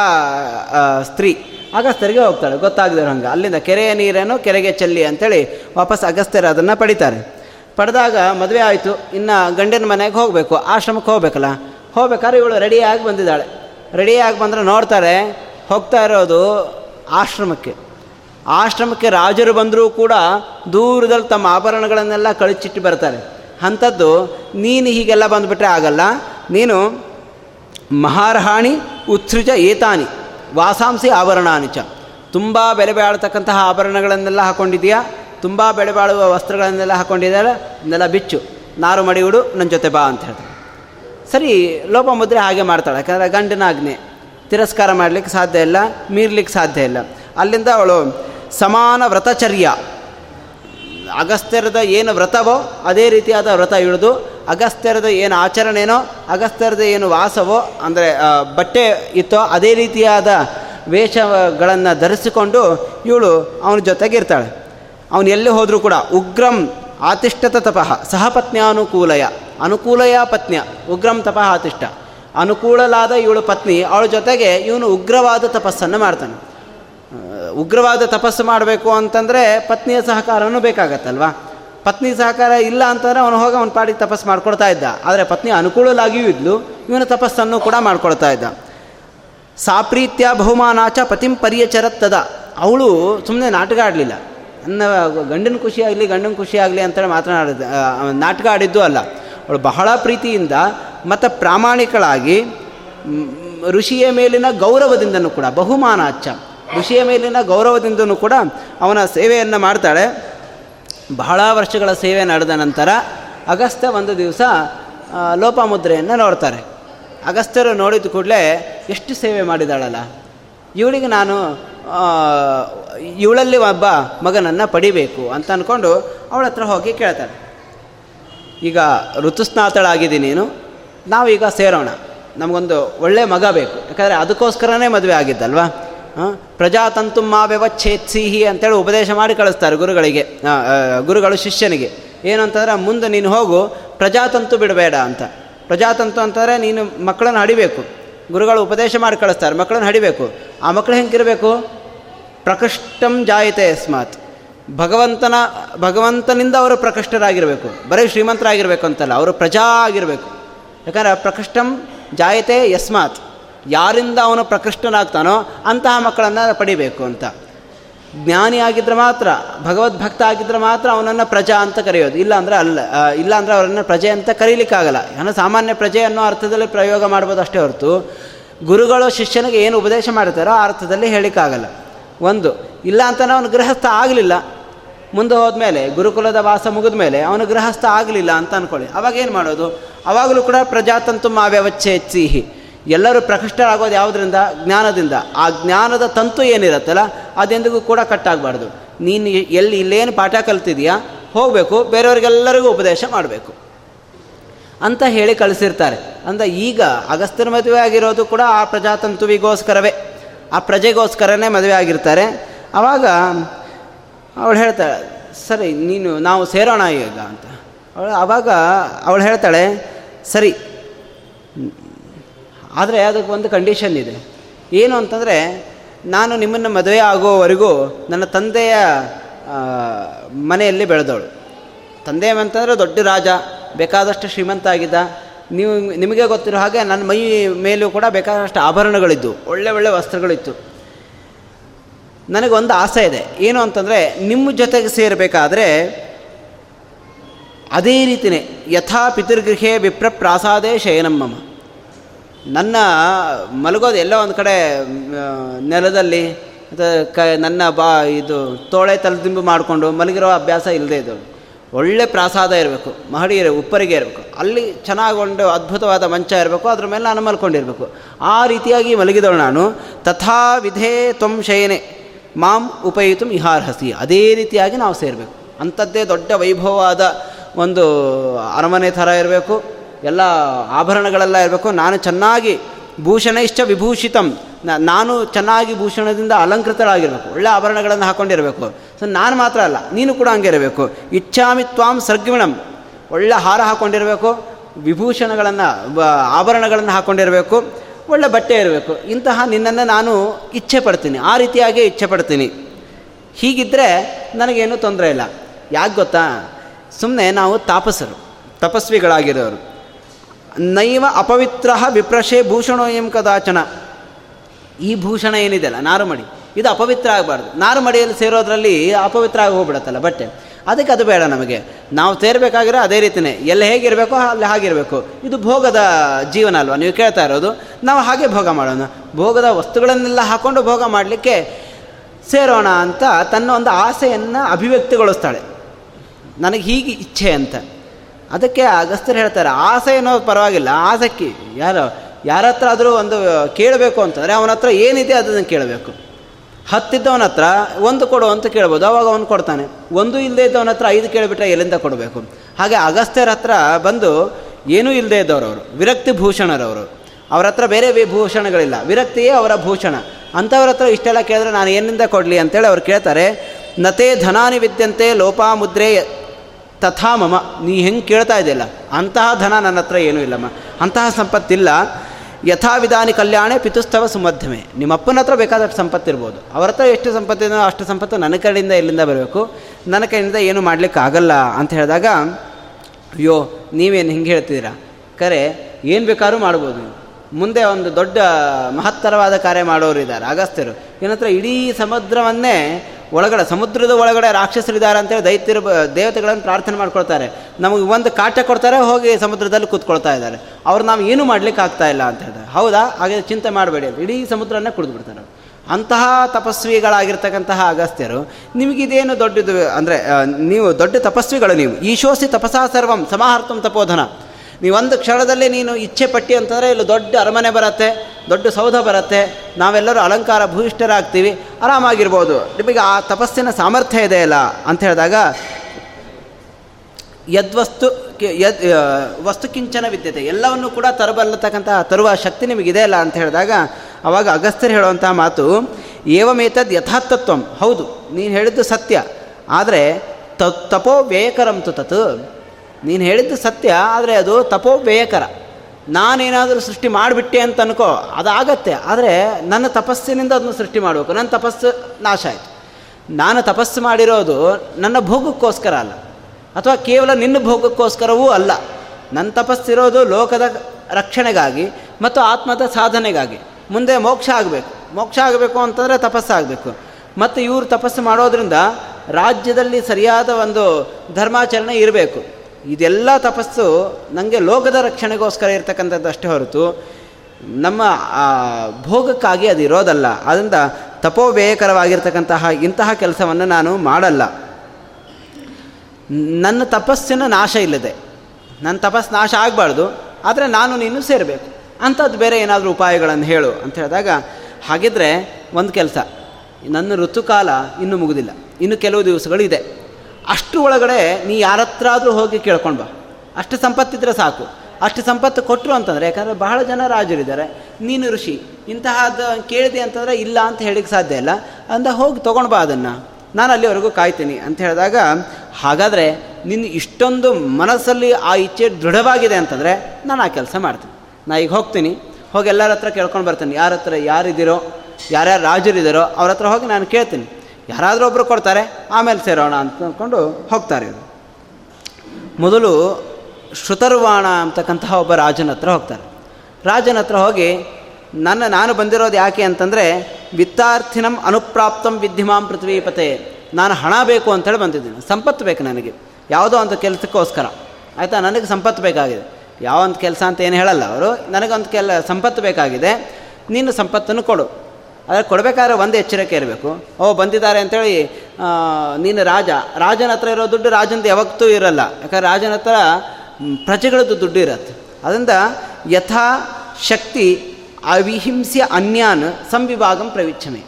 ಸ್ತ್ರೀ ಅಗಸ್ತ್ಯರಿಗೆ ಹೋಗ್ತಾಳೆ. ಗೊತ್ತಾಗದಿರೋ ಹಂಗೆ. ಅಲ್ಲಿಂದ ಕೆರೆಯ ನೀರೇನೋ ಕೆರೆಗೆ ಚೆಲ್ಲಿ ಅಂತೇಳಿ ವಾಪಸ್ ಅಗಸ್ತ್ಯರು ಅದನ್ನು ಪಡಿತಾರೆ. ಪಡೆದಾಗ ಮದುವೆ ಆಯಿತು. ಇನ್ನು ಗಂಡಿನ ಮನೆಗೆ ಹೋಗಬೇಕು. ಆಶ್ರಮಕ್ಕೆ ಹೋಗ್ಬೇಕಲ್ಲ. ಹೋಗ್ಬೇಕಾದ್ರೆ ಇವಳು ರೆಡಿಯಾಗಿ ಬಂದಿದ್ದಾಳೆ. ರೆಡಿಯಾಗಿ ಬಂದರೆ ನೋಡ್ತಾರೆ, ಹೋಗ್ತಾ ಇರೋದು ಆಶ್ರಮಕ್ಕೆ. ಆಶ್ರಮಕ್ಕೆ ರಾಜರು ಬಂದರೂ ಕೂಡ ದೂರದಲ್ಲಿ ತಮ್ಮ ಆಭರಣಗಳನ್ನೆಲ್ಲ ಕಳಿಸಿಟ್ಟು ಬರ್ತಾರೆ. ಅಂಥದ್ದು ನೀನು ಹೀಗೆಲ್ಲ ಬಂದುಬಿಟ್ರೆ ಆಗಲ್ಲ. ನೀನು ಮಹಾರಹಾಣಿ ಉತ್ಸೃಜ ಏತಾನಿ, ವಾಸಾಂಸಿ ಆಭರಣಾನಿಚ ತುಂಬ ಬೆಲೆ ಬಾಳ್ತಕ್ಕಂತಹ ಆಭರಣಗಳನ್ನೆಲ್ಲ ಹಾಕ್ಕೊಂಡಿದೆಯಾ ತುಂಬ ಬೆಲೆ ಬಾಳುವ ವಸ್ತ್ರಗಳನ್ನೆಲ್ಲ ಹಾಕ್ಕೊಂಡಿದ್ದಾರೆ ಅದನ್ನೆಲ್ಲ ಬಿಚ್ಚು. ನಾರು ಮಡಿಯುಡು ನನ್ನ ಜೊತೆ ಬಾ ಅಂತ ಹೇಳ್ತಾಳೆ. ಸರಿ, ಲೋಪ ಮುದ್ರೆ ಹಾಗೆ ಮಾಡ್ತಾಳೆ. ಯಾಕಂದರೆ ಗಂಡನ ಆಜ್ಞೆ ತಿರಸ್ಕಾರ ಮಾಡಲಿಕ್ಕೆ ಸಾಧ್ಯ ಇಲ್ಲ, ಮೀರ್ಲಿಕ್ಕೆ ಸಾಧ್ಯ ಇಲ್ಲ. ಅಲ್ಲಿಂದ ಅವಳು ಸಮಾನ ವ್ರತಚರ್ಯ. ಅಗಸ್ತ್ಯರದ ಏನು ವ್ರತವೋ ಅದೇ ರೀತಿಯಾದ ವ್ರತ ಇಳಿದು. ಅಗಸ್ತ್ಯರದ ಏನು ಆಚರಣೆನೋ, ಅಗಸ್ತ್ಯರದ ಏನು ವಾಸವೋ, ಅಂದರೆ ಬಟ್ಟೆ ಇತ್ತೋ, ಅದೇ ರೀತಿಯಾದ ವೇಷಗಳನ್ನು ಧರಿಸಿಕೊಂಡು ಇವಳು ಅವನ ಜೊತೆಗಿರ್ತಾಳೆ ಅವನು ಎಲ್ಲಿ ಹೋದರೂ ಕೂಡ ಉಗ್ರಂ ಆತಿಷ್ಠತ ತಪಃ, ಸಹಪತ್ನ್ಯಾನುಕೂಲಯ, ಅನುಕೂಲಯ ಪತ್ನಿಯ, ಉಗ್ರಂ ತಪಃ ಆತಿಷ್ಠ. ಅನುಕೂಲಲಾದ ಇವಳು ಪತ್ನಿ, ಅವಳ ಜೊತೆಗೆ ಇವನು ಉಗ್ರವಾದ ತಪಸ್ಸನ್ನು ಮಾಡ್ತಾನೆ. ಉಗ್ರವಾದ ತಪಸ್ಸು ಮಾಡಬೇಕು ಅಂತಂದರೆ ಪತ್ನಿಯ ಸಹಕಾರವೂ ಬೇಕಾಗತ್ತಲ್ವಾ? ಪತ್ನಿ ಸಹಕಾರ ಇಲ್ಲ ಅಂತಂದರೆ ಅವನು ಹೋಗಿ ಅವನ ಪಾಡಿಗೆ ತಪಸ್ಸು ಮಾಡ್ಕೊಳ್ತಾ ಇದ್ದ. ಆದರೆ ಪತ್ನಿ ಅನುಕೂಲಲಾಗಿಯೂ ಇದ್ಲು, ಇವನ ತಪಸ್ಸನ್ನು ಕೂಡ ಮಾಡ್ಕೊಳ್ತಾ ಇದ್ದ. ಸಾಪ್ರೀತ್ಯ ಬಹುಮಾನಾಚ ಪತಿಂ ಪರಿಯಚರತ್ತದ. ಅವಳು ಸುಮ್ಮನೆ ನಾಟಕ ಆಡಲಿಲ್ಲ. ನನ್ನ ಗಂಡನ ಖುಷಿಯಾಗಲಿ ಗಂಡನ ಖುಷಿಯಾಗಲಿ ಅಂತ ಅಂತೇಳಿ ಮಾತನಾಡಿದ ನಾಟಕ ಆಡಿದ್ದು ಅಲ್ಲ. ಅವಳು ಬಹಳ ಪ್ರೀತಿಯಿಂದ ಮತ್ತು ಪ್ರಾಮಾಣಿಕಳಾಗಿ ಋಷಿಯ ಮೇಲಿನ ಗೌರವದಿಂದನೂ ಕೂಡ ಬಹುಮಾನಾಚ ಋಷಿಯ ಮೇಲಿನ ಗೌರವದಿಂದನೂ ಕೂಡ ಅವನ ಸೇವೆಯನ್ನು ಮಾಡ್ತಾಳೆ. ಬಹಳ ವರ್ಷಗಳ ಸೇವೆ ನಡೆದ ನಂತರ ಅಗಸ್ತ್ಯ ಒಂದು ದಿವಸ ಲೋಪಮುದ್ರೆಯನ್ನು ನೋಡ್ತಾರೆ. ಅಗಸ್ತ್ಯರು ನೋಡಿದ ಕೂಡಲೇ ಎಷ್ಟು ಸೇವೆ ಮಾಡಿದಾಳಲ್ಲ. ಇವಳಿಗೆ ನಾನು ಇವಳಲ್ಲಿ ಒಬ್ಬ ಮಗನನ್ನು ಪಡಿಬೇಕು ಅಂತ ಅಂದ್ಕೊಂಡು ಅವಳ ಹತ್ರ ಹೋಗಿ ಕೇಳ್ತಾಳೆ. ಈಗ ಋತುಸ್ನಾತಳಾಗಿದ್ದೀನಿ ನೀನು, ನಾವೀಗ ಸೇರೋಣ. ನಮಗೊಂದು ಒಳ್ಳೆಯ ಮಗ ಬೇಕು. ಯಾಕಂದರೆ ಅದಕ್ಕೋಸ್ಕರನೇ ಮದುವೆ ಆಗಿದ್ದಲ್ವಾ? ಪ್ರಜಾತಂತು ಮಾ ಅಂತೇಳಿ ಉಪದೇಶ ಮಾಡಿ ಕಳಿಸ್ತಾರೆ ಗುರುಗಳಿಗೆ. ಗುರುಗಳು ಶಿಷ್ಯನಿಗೆ. ಏನಂತಂದ್ರೆ, ಮುಂದೆ ನೀನು ಹೋಗು, ಪ್ರಜಾತಂತು ಬಿಡಬೇಡ ಅಂತ. ಪ್ರಜಾತಂತು ಅಂತಂದರೆ ನೀನು ಮಕ್ಕಳನ್ನು ಹಡಿಬೇಕು. ಗುರುಗಳು ಉಪದೇಶ ಮಾಡಿ ಕಳಿಸ್ತಾರೆ, ಮಕ್ಕಳನ್ನು ಹಡಿಬೇಕು. ಆ ಮಕ್ಕಳು ಹೆಂಗಿರಬೇಕು? ಪ್ರಕೃಷ್ಟಂ ಜಾಯಿತೆ ಅಸ್ಮಾತ್ ಭಗವಂತನ, ಭಗವಂತನಿಂದ ಅವರು ಪ್ರಕೃಷ್ಟರಾಗಿರಬೇಕು. ಬರೀ ಶ್ರೀಮಂತರಾಗಿರಬೇಕು ಅಂತಲ್ಲ, ಅವರು ಪ್ರಜಾ ಆಗಿರಬೇಕು. ಯಾಕಂದರೆ, ಪ್ರಕೃಷ್ಟಂ ಜಾಯತೆ ಯಸ್ಮಾತ್. ಯಾರಿಂದ ಅವನು ಪ್ರಕೃಷ್ಟನಾಗ್ತಾನೋ ಅಂತಹ ಮಕ್ಕಳನ್ನು ಪಡಿಬೇಕು ಅಂತ. ಜ್ಞಾನಿ ಆಗಿದ್ದರೆ ಮಾತ್ರ ಭಗವದ್ಭಕ್ತ ಆಗಿದ್ದರೆ ಮಾತ್ರ ಅವನನ್ನು ಪ್ರಜಾ ಅಂತ ಕರೆಯೋದು. ಇಲ್ಲ ಅಂದರೆ ಅಲ್ಲ ಇಲ್ಲ ಅಂದರೆ ಅವರನ್ನು ಪ್ರಜೆ ಅಂತ ಕರೀಲಿಕ್ಕಾಗಲ್ಲ. ಏನೋ ಸಾಮಾನ್ಯ ಪ್ರಜೆ ಅನ್ನೋ ಅರ್ಥದಲ್ಲಿ ಪ್ರಯೋಗ ಮಾಡ್ಬೋದು ಅಷ್ಟೇ ಹೊರತು. ಗುರುಗಳು, ಶಿಷ್ಯನಿಗೆ ಏನು ಉಪದೇಶ ಮಾಡ್ತಾರೋ ಆ ಅರ್ಥದಲ್ಲಿ ಹೇಳಿಕ್ಕಾಗಲ್ಲ. ಒಂದು, ಇಲ್ಲ ಅಂತಲೇ ಅವನು ಗೃಹಸ್ಥ ಆಗಲಿಲ್ಲ. ಮುಂದೆ ಹೋದ್ಮೇಲೆ, ಗುರುಕುಲದ ವಾಸ ಮುಗಿದ ಮೇಲೆ ಅವನು ಗೃಹಸ್ಥ ಆಗಲಿಲ್ಲ ಅಂತ ಅಂದ್ಕೊಳ್ಳಿ ಅವಾಗ ಏನು ಮಾಡೋದು? ಅವಾಗಲೂ ಕೂಡ ಪ್ರಜಾತಂತು ಮಾವ್ಯವಚ್ಛೇತ್ಸಿಹಿ. ಎಲ್ಲರೂ ಪ್ರಕೃಷ್ಟರಾಗೋದು ಯಾವುದರಿಂದ? ಜ್ಞಾನದಿಂದ. ಆ ಜ್ಞಾನದ ತಂತು ಏನಿರುತ್ತಲ್ಲ, ಅದೆಂದಿಗೂ ಕೂಡ ಕಟ್ಟಾಗಬಾರ್ದು. ನೀನು ಎಲ್ಲಿ ಇಲ್ಲೇನು ಪಾಠ ಕಲ್ತಿದೆಯಾ? ಹೋಗಬೇಕು, ಬೇರೆಯವ್ರಿಗೆಲ್ಲರಿಗೂ ಉಪದೇಶ ಮಾಡಬೇಕು. ಅಂತ ಹೇಳಿ ಕಳಿಸಿರ್ತಾರೆ. ಅಂದರೆ ಈಗ ಅಗಸ್ತ್ಯನ ಮದುವೆ ಆಗಿರೋದು ಕೂಡ ಆ ಪ್ರಜಾತಂತುವಿಗೋಸ್ಕರವೇ. ಆ ಪ್ರಜೆಗೋಸ್ಕರನೇ ಮದುವೆ ಆಗಿರ್ತಾರೆ. ಆವಾಗ ಅವಳು ಹೇಳ್ತಾಳೆ, ಸರಿ, ನೀನು, ನಾವು ಸೇರೋಣ ಈಗ, ಅಂತ. ಅವಳು ಆವಾಗ ಅವಳು ಹೇಳ್ತಾಳೆ, ಸರಿ ಆದರೆ ಅದಕ್ಕೆ ಒಂದು ಕಂಡೀಷನ್ ಇದೆ. ಏನು ಅಂತಂದರೆ, ನಾನು ನಿಮ್ಮನ್ನು ಮದುವೆ ಆಗೋವರೆಗೂ ನನ್ನ ತಂದೆಯ ಮನೆಯಲ್ಲಿ ಬೆಳೆದವಳು. ತಂದೆ ಅಂತಂದರೆ ದೊಡ್ಡ ರಾಜ, ಬೇಕಾದಷ್ಟು ಶ್ರೀಮಂತ ಆಗಿದ್ದ. ನೀವು, ನಿಮಗೆ ಗೊತ್ತಿರೋ ಹಾಗೆ ನನ್ನ ಮೈ ಮೇಲೂ ಕೂಡ ಬೇಕಾದಷ್ಟು ಆಭರಣಗಳಿದ್ದು, ಒಳ್ಳೆ ಒಳ್ಳೆ ವಸ್ತ್ರಗಳಿತ್ತು. ನನಗೊಂದು ಆಸೆ ಇದೆ. ಏನು ಅಂತಂದರೆ, ನಿಮ್ಮ ಜೊತೆಗೆ ಸೇರಬೇಕಾದ್ರೆ, ಅದೇ ರೀತಿಯೇ ಯಥಾ ಪಿತೃಗೃಹೇ ವಿಪ್ರಪ್ರಾಸಾದೇ ಶಯನಮ್ಮಮ್ಮ ನನ್ನ ಮಲಗೋದು ಎಲ್ಲೋ ಒಂದು ಕಡೆ ನೆಲದಲ್ಲಿ ಕ, ನನ್ನ ಬಾ, ಇದು ತೋಳೆ ತಲೆದಿಂಬು ಮಾಡಿಕೊಂಡು ಮಲಗಿರೋ ಅಭ್ಯಾಸ ಇಲ್ಲದೆ ಇದು ಒಳ್ಳೆ ಪ್ರಾಸಾದ ಇರಬೇಕು, ಮಹಡಿ ಇರ ಉಪ್ಪರಿಗೆ ಇರಬೇಕು. ಅಲ್ಲಿ ಚೆನ್ನಾಗೊಂಡು ಅದ್ಭುತವಾದ ಮಂಚ ಇರಬೇಕು, ಅದ್ರ ಮೇಲೆ ನಾನು ಮಲ್ಕೊಂಡಿರಬೇಕು. ಆ ರೀತಿಯಾಗಿ ಮಲಗಿದವಳು ನಾನು. ತಥಾ ವಿಧೇ ತ್ವಂ ಶಯನೆ, ಮಾಂ ಉಪಯುತು ಇಹಾರ್ಹಸಿ. ಅದೇ ರೀತಿಯಾಗಿ ನಾವು ಸೇರಬೇಕು. ಅಂಥದ್ದೇ ದೊಡ್ಡ ವೈಭವವಾದ ಒಂದು ಅರಮನೆ ಥರ ಇರಬೇಕು. ಎಲ್ಲ ಆಭರಣಗಳೆಲ್ಲ ಇರಬೇಕು. ನಾನು ಚೆನ್ನಾಗಿ ಭೂಷಣ ಇಷ್ಟ ವಿಭೂಷಿತಂ ನಾನು ಚೆನ್ನಾಗಿ ಭೂಷಣದಿಂದ ಅಲಂಕೃತರಾಗಿರಬೇಕು. ಒಳ್ಳೆ ಆಭರಣಗಳನ್ನು ಹಾಕ್ಕೊಂಡಿರಬೇಕು ಸೊ, ನಾನು ಮಾತ್ರ ಅಲ್ಲ, ನೀನು ಕೂಡ ಹಂಗೆ ಇರಬೇಕು. ಇಚ್ಛಾಮಿ ತ್ವಾಂ ಸರ್ಗಿಣಂ ಒಳ್ಳೆ ಹಾರ ಹಾಕ್ಕೊಂಡಿರಬೇಕು ವಿಭೂಷಣಗಳನ್ನು ಆಭರಣಗಳನ್ನು ಹಾಕ್ಕೊಂಡಿರಬೇಕು ಒಳ್ಳೆ ಬಟ್ಟೆ ಇರಬೇಕು. ಇಂತಹ ನಿನ್ನನ್ನು ನಾನು ಇಚ್ಛೆ ಪಡ್ತೀನಿ ಆ ರೀತಿಯಾಗಿ ಇಚ್ಛೆ ಪಡ್ತೀನಿ ಹೀಗಿದ್ದರೆ ನನಗೇನು ತೊಂದರೆ ಇಲ್ಲ. ಯಾಕೆ ಗೊತ್ತಾ? ಸುಮ್ಮನೆ ನಾವು ತಾಪಸರು, ತಪಸ್ವಿಗಳಾಗಿರೋರು. ನೈವ ಅಪವಿತ್ರ ವಿಪ್ರಶೆ ಭೂಷಣೋ ಎಂ ಕದಾಚನ. ಈ ಭೂಷಣ ಏನಿದೆಯಲ್ಲ ನಾರುಮಡಿ. ಇದು ಅಪವಿತ್ರ ಆಗಬಾರ್ದು. ನಾರುಮಡಿಯಲ್ಲಿ ಸೇರೋದ್ರಲ್ಲಿ ಅಪವಿತ್ರ ಆಗಿ ಹೋಗ್ಬಿಡತ್ತಲ್ಲ ಬಟ್ಟೆ. ಅದಕ್ಕೆ ಅದು ಬೇಡ ನಮಗೆ. ನಾವು ಸೇರಬೇಕಾಗಿರೋ ಅದೇ ರೀತಿಯೇ ಎಲ್ಲಿ ಹೇಗಿರಬೇಕೋ ಅಲ್ಲಿ ಹಾಗಿರಬೇಕು. ಇದು ಭೋಗದ ಜೀವನ ಅಲ್ವಾ? ನೀವು ಕೇಳ್ತಾ ಇರೋದು. ನಾವು ಹಾಗೆ ಭೋಗ ಮಾಡೋಣ. ಭೋಗದ ವಸ್ತುಗಳನ್ನೆಲ್ಲ ಹಾಕ್ಕೊಂಡು ಭೋಗ ಮಾಡಲಿಕ್ಕೆ ಸೇರೋಣ ಅಂತ ತನ್ನ ಒಂದು ಆಸೆಯನ್ನು ಅಭಿವ್ಯಕ್ತಿಗೊಳಿಸ್ತಾಳೆ. ನನಗೆ ಹೀಗೆ ಇಚ್ಛೆ ಅಂತ. ಅದಕ್ಕೆ ಅಗಸ್ತ್ಯರು ಹೇಳ್ತಾರೆ, ಆಸೆ ಅನ್ನೋದು ಪರವಾಗಿಲ್ಲ, ಆಸಕ್ಕಿ. ಯಾರು ಯಾರ ಹತ್ರ ಆದರೂ ಒಂದು ಕೇಳಬೇಕು ಅಂತಂದರೆ ಅವನ ಹತ್ರ ಏನಿದೆ ಅದನ್ನು ಕೇಳಬೇಕು. ಹತ್ತಿದ್ದವನ ಹತ್ರ ಒಂದು ಕೊಡು ಅಂತ ಕೇಳ್ಬೋದು, ಅವಾಗ ಅವನು ಕೊಡ್ತಾನೆ. ಒಂದು ಇಲ್ಲದೆ ಇದ್ದವನ ಹತ್ರ ಐದು ಕೇಳಿಬಿಟ್ರೆ ಎಲ್ಲಿಂದ ಕೊಡಬೇಕು? ಹಾಗೆ ಅಗಸ್ತ್ಯರ ಹತ್ರ ಬಂದು ಏನೂ ಇಲ್ಲದೆ ಅವರು ವಿರಕ್ತಿ ಭೂಷಣರವರು. ಅವ್ರ ಹತ್ರ ಬೇರೆ ವಿಭೂಷಣಗಳಿಲ್ಲ ವಿರಕ್ತಿಯೇ ಅವರ ಭೂಷಣ. ಅಂಥವ್ರ ಹತ್ರ ಇಷ್ಟೆಲ್ಲ ಕೇಳಿದ್ರೆ ನಾನು ಏನಿಂದ ಕೊಡಲಿ ಅಂತೇಳಿ ಅವ್ರು ಕೇಳ್ತಾರೆ, ನತೇ ಧನಾನಿ ವಿದ್ಯಂತೆ ಲೋಪಾಮುದ್ರೆ ತಥಾ ಮಮ, ನೀ ಹೆಂಗೆ ಕೇಳ್ತಾ ಇದೆಯಲ್ಲ? ಅಂತಹ ಧನ ನನ್ನ ಹತ್ರ ಏನೂ ಇಲ್ಲಮ್ಮ. ಅಂತಹ ಸಂಪತ್ತಿಲ್ಲ. ಯಥಾವಿಧಾನಿ ಕಲ್ಯಾಣೆ ಪಿತುಸ್ತವ ಸುಮಧ್ಯಮೆ. ನಿಮ್ಮಪ್ಪನ ಹತ್ರ ಬೇಕಾದಷ್ಟು ಸಂಪತ್ತಿರ್ಬೋದು. ಅವ್ರ ಹತ್ರ ಎಷ್ಟು ಸಂಪತ್ತಿದೋ ಅಷ್ಟು ಸಂಪತ್ತು ನನ್ನ ಕಡೆಯಿಂದ ಇಲ್ಲಿಂದ ಬರಬೇಕು. ನನ್ನ ಕೈಯಿಂದ ಏನು ಮಾಡಲಿಕ್ಕೆ ಆಗಲ್ಲ ಅಂತ ಹೇಳಿದಾಗ, ಅಯ್ಯೋ, ನೀವೇನು ಹಿಂಗೆ ಹೇಳ್ತಿದ್ದೀರಾ? ಕರೆ, ಏನು ಬೇಕಾದ್ರೂ ಮಾಡ್ಬೋದು ಮುಂದೆ ಒಂದು ದೊಡ್ಡ ಮಹತ್ತರವಾದ ಕಾರ್ಯ ಮಾಡೋರು ಇದ್ದಾರೆ ಅಗಸ್ತ್ಯರು. ಏನತ್ರ ಇಡೀ ಸಮುದ್ರವನ್ನೇ ಒಳಗಡೆ, ಸಮುದ್ರದ ಒಳಗಡೆ ರಾಕ್ಷಸರಿದ್ದಾರೆ ಅಂತೇಳಿ ದೈತ್ಯರು ದೇವತೆಗಳನ್ನು ಪ್ರಾರ್ಥನೆ ಮಾಡ್ಕೊಳ್ತಾರೆ. ನಮಗೆ ಒಂದು ಕಾಟ ಕೊಡ್ತಾರೆ, ಹೋಗಿ ಸಮುದ್ರದಲ್ಲಿ ಕೂತ್ಕೊಳ್ತಾ ಇದ್ದಾರೆ. ಅವ್ರು ನಾವು ಏನು ಮಾಡ್ಲಿಕ್ಕೆ ಆಗ್ತಾ ಇಲ್ಲ ಅಂತ ಹೇಳ್ತಾರೆ ಹೌದಾ? ಹಾಗೆ ಚಿಂತೆ ಮಾಡಬೇಡಿ ಇಡೀ ಸಮುದ್ರನೇ ಕುಡಿದು ಬಿಡ್ತಾರೆ ಅಂತಹ ತಪಸ್ವಿಗಳಾಗಿರ್ತಕ್ಕಂತಹ ಅಗಸ್ತ್ಯರು ನಿಮಗಿದೇನು ದೊಡ್ಡದು ಅಂದರೆ ನೀವು ದೊಡ್ಡ ತಪಸ್ವಿಗಳು ನೀವು. ಈಶೋಸಿ ತಪಸಾ ಸರ್ವಂ ಸಮಾಹರ್ತಂ ತಪೋಧನ. ನೀವೊಂದು ಕ್ಷಣದಲ್ಲಿ ನೀನು ಇಚ್ಛೆ ಪಟ್ಟಿ ಅಂತಂದರೆ ಇಲ್ಲಿ ದೊಡ್ಡ ಅರಮನೆ ಬರುತ್ತೆ, ದೊಡ್ಡ ಸೌಧ ಬರುತ್ತೆ, ನಾವೆಲ್ಲರೂ ಅಲಂಕಾರ ಭೂಯಿಷ್ಠರಾಗ್ತೀವಿ, ಆರಾಮಾಗಿರ್ಬೋದು. ನಿಮಗೆ ಆ ತಪಸ್ಸಿನ ಸಾಮರ್ಥ್ಯ ಇದೆ ಅಲ್ಲ ಅಂತ ಹೇಳಿದಾಗ, ಯದ್ವಸ್ತು ಯದ್ ವಸ್ತು ಕಿಂಚನ ವಿದ್ಯತೆ, ಎಲ್ಲವನ್ನು ಕೂಡ ತರಬಲ್ಲತಕ್ಕಂಥ ತರುವ ಶಕ್ತಿ ನಿಮಗಿದೆ ಅಲ್ಲ ಅಂತ ಹೇಳಿದಾಗ, ಅವಾಗ ಅಗಸ್ತ್ಯರು ಹೇಳುವಂಥ ಮಾತು, ಏವಮೇತದ್ ಯಥಾರ್ಥತ್ವಂ. ಹೌದು, ನೀನು ಹೇಳಿದ್ದು ಸತ್ಯ. ಆದರೆ ತಪೋ ವ್ಯಯಕರಂತು ತತ್ ನೀನು ಹೇಳಿದ್ದು ಸತ್ಯ, ಆದರೆ ಅದು ತಪೋ ನಾನೇನಾದರೂ ಸೃಷ್ಟಿ ಮಾಡಿಬಿಟ್ಟೆ ಅಂತ ಅನ್ಕೋ, ಅದಾಗತ್ತೆ. ಆದರೆ ನನ್ನ ತಪಸ್ಸಿನಿಂದ ಅದನ್ನು ಸೃಷ್ಟಿ ಮಾಡಬೇಕು. ನನ್ನ ತಪಸ್ಸು ನಾಶ ಆಯಿತು. ನಾನು ತಪಸ್ಸು ಮಾಡಿರೋದು ನನ್ನ ಭೋಗಕ್ಕೋಸ್ಕರ ಅಲ್ಲ. ಅಥವಾ ಕೇವಲ ನಿನ್ನ ಭೋಗಕ್ಕೋಸ್ಕರವೂ ಅಲ್ಲ. ನನ್ನ ತಪಸ್ಸಿರೋದು ಲೋಕದ ರಕ್ಷಣೆಗಾಗಿ ಮತ್ತು ಆತ್ಮದ ಸಾಧನೆಗಾಗಿ. ಮುಂದೆ ಮೋಕ್ಷ ಆಗಬೇಕು. ಮೋಕ್ಷ ಆಗಬೇಕು ಅಂತಂದರೆ ತಪಸ್ಸಾಗಬೇಕು ಮತ್ತು ಇವರು ತಪಸ್ಸು ಮಾಡೋದ್ರಿಂದ ರಾಜ್ಯದಲ್ಲಿ ಸರಿಯಾದ ಒಂದು ಧರ್ಮಾಚರಣೆ ಇರಬೇಕು. ಇದೆಲ್ಲ ತಪಸ್ಸು ನನಗೆ ಲೋಕದ ರಕ್ಷಣೆಗೋಸ್ಕರ ಇರತಕ್ಕಂಥದ್ದು ಅಷ್ಟೇ ಹೊರತು ನಮ್ಮ ಭೋಗಕ್ಕಾಗಿ ಅದು ಇರೋದಲ್ಲ. ಆದ್ದರಿಂದ ತಪೋವ್ಯಯಕರವಾಗಿರ್ತಕ್ಕಂತಹ ಇಂತಹ ಕೆಲಸವನ್ನು ನಾನು ಮಾಡಲ್ಲ. ನನ್ನ ತಪಸ್ಸಿನ ನಾಶ ಇಲ್ಲದೆ. ನನ್ನ ತಪಸ್ಸು ನಾಶ ಆಗಬಾರ್ದು. ಆದರೆ ನಾನು ನೀನು ಸೇರಬೇಕು. ಅಂಥದ್ದು ಬೇರೆ ಏನಾದರೂ ಉಪಾಯಗಳನ್ನು ಹೇಳು ಅಂತ ಹೇಳಿದಾಗ, ಹಾಗಿದ್ರೆ ಒಂದು ಕೆಲಸ. ನನ್ನ ಋತುಕಾಲ ಇನ್ನೂ ಮುಗಿದಿಲ್ಲ. ಇನ್ನು ಕೆಲವು ದಿವಸಗಳಿದೆ. ಅಷ್ಟು ಒಳಗಡೆ ನೀ ಯಾರ ಹತ್ರ ಆದರೂ ಹೋಗಿ ಕೇಳ್ಕೊಂಡು ಬಾ. ಅಷ್ಟು ಸಂಪತ್ತಿದ್ರೆ ಸಾಕು. ಅಷ್ಟು ಸಂಪತ್ತು ಕೊಟ್ಟರು ಅಂತಂದರೆ, ಯಾಕಂದರೆ ಬಹಳ ಜನ ರಾಜರಿದ್ದಾರೆ. ನೀನು ಋಷಿ ಇಂತಹದ್ದು ಕೇಳಿದೆ ಅಂತಂದರೆ ಇಲ್ಲ ಅಂತ ಹೇಳಿಕ್ಕೆ ಸಾಧ್ಯ ಇಲ್ಲ. ಅಂದ ಹೋಗಿ ತೊಗೊಂಡು ಬಾ ಅದನ್ನು. ನಾನು ಅಲ್ಲಿವರೆಗೂ ಕಾಯ್ತೀನಿ ಅಂತ ಹೇಳಿದಾಗ, ಹಾಗಾದರೆ ನಿನ್ನ ಇಷ್ಟೊಂದು ಮನಸ್ಸಲ್ಲಿ ಆ ಇಚ್ಛೆ ದೃಢವಾಗಿದೆ ಅಂತಂದರೆ ನಾನು ಆ ಕೆಲಸ ಮಾಡ್ತೀನಿ. ನಾ ಈಗ ಹೋಗ್ತೀನಿ. ಹೋಗಿ ಎಲ್ಲರ ಹತ್ರ ಕೇಳ್ಕೊಂಡು ಬರ್ತೀನಿ. ಯಾರ ಹತ್ರ ಯಾರಿದ್ದೀರೋ ಯಾರ್ಯಾರು ರಾಜರಿದ್ದಾರೋ ಅವ್ರ ಹತ್ರ ಹೋಗಿ ನಾನು ಕೇಳ್ತೀನಿ. ಯಾರಾದರೂ ಒಬ್ಬರು ಕೊಡ್ತಾರೆ, ಆಮೇಲೆ ಸೇರೋಣ ಅಂತ ಅಂದ್ಕೊಂಡು ಹೋಗ್ತಾರೆ ಮೊದಲು ಶ್ರುತರ್ವಾಣ ಅಂತಕ್ಕಂತಹ ಒಬ್ಬ ರಾಜನ ಹತ್ರ ಹೋಗ್ತಾರೆ. ರಾಜನ ಹತ್ರ ಹೋಗಿ, ನನ್ನ, ನಾನು ಬಂದಿರೋದು ಯಾಕೆ ಅಂತಂದರೆ ವಿತ್ತಾರ್ಥಿನಂ ಅನುಪ್ರಾಪ್ತಂ ವಿದ್ಯಮಾಂ ಪೃಥ್ವೀಪತೆ, ನಾನು ಹಣ ಬೇಕು ಅಂತೇಳಿ ಬಂದಿದ್ದೀನಿ. ಸಂಪತ್ತು ಬೇಕು ನನಗೆ. ಯಾವುದೋ ಒಂದು ಕೆಲಸಕ್ಕೋಸ್ಕರ. ಆಯಿತಾ? ನನಗೆ ಸಂಪತ್ತು ಬೇಕಾಗಿದೆ. ಯಾವ ಒಂದು ಕೆಲಸ ಅಂತ ಏನು ಹೇಳಲ್ಲ ಅವರು. ನನಗೊಂದು ಕೆಲ, ಸಂಪತ್ತು ಬೇಕಾಗಿದೆ. ನೀನು ಸಂಪತ್ತನ್ನು ಕೊಡು. ಆದರೆ ಕೊಡಬೇಕಾದ್ರೆ ಒಂದು ಎಚ್ಚರಿಕೆ ಇರಬೇಕು. ಓ, ಬಂದಿದ್ದಾರೆ ಅಂತೇಳಿ ನೀನು ರಾಜ. ರಾಜನ ಹತ್ರ ಇರೋ ದುಡ್ಡು ರಾಜಂದು ಯಾವತ್ತೂ ಇರಲ್ಲ. ಯಾಕಂದ್ರೆ ರಾಜನ ಹತ್ರ ಪ್ರಜೆಗಳದ್ದು ದುಡ್ಡು ಇರತ್ತೆ. ಅದರಿಂದ ಯಥಾ ಶಕ್ತಿ ಅವಿಹಿಂಸ್ಯ ಅನ್ಯಾನ್ ಸಂವಿಭಾಗಂ ಪ್ರವಿಚ್ಛಮೆ.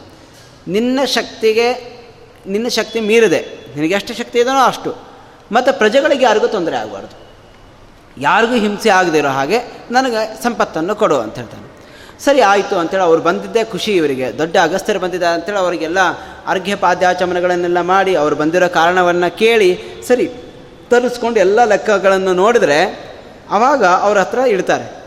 ನಿನ್ನ ಶಕ್ತಿಗೆ, ನಿನ್ನ ಶಕ್ತಿ ಮೀರಿದೆ. ನಿನಗೆ ಎಷ್ಟು ಶಕ್ತಿ ಇದೆಯೋ ಅಷ್ಟು. ಮತ್ತು ಪ್ರಜೆಗಳಿಗೆ ಯಾರಿಗೂ ತೊಂದರೆ ಆಗಬಾರ್ದು. ಯಾರಿಗೂ ಹಿಂಸೆ ಆಗದಿರೋ ಹಾಗೆ ನನಗೆ ಸಂಪತ್ತನ್ನು ಕೊಡು ಅಂತ ಹೇಳ್ತಾನೆ. ಸರಿ ಆಯಿತು ಅಂತೇಳಿ ಅವ್ರು ಬಂದಿದ್ದೇ ಖುಷಿ ಇವರಿಗೆ. ದೊಡ್ಡ ಅಗಸ್ತ್ಯರು ಬಂದಿದ್ದಾರೆ ಅಂತೇಳಿ ಅವರಿಗೆಲ್ಲ ಅರ್ಘ್ಯ ಪಾದ್ಯಾಚಮನಗಳನ್ನೆಲ್ಲ ಮಾಡಿ ಅವರು ಬಂದಿರೋ ಕಾರಣವನ್ನು ಕೇಳಿ ಸರಿ ತರಿಸ್ಕೊಂಡು ಎಲ್ಲ ಲೆಕ್ಕಗಳನ್ನು ನೋಡಿದ್ರೆ ಆವಾಗ ಅವ್ರ ಹತ್ರ ಇಡ್ತಾರೆ.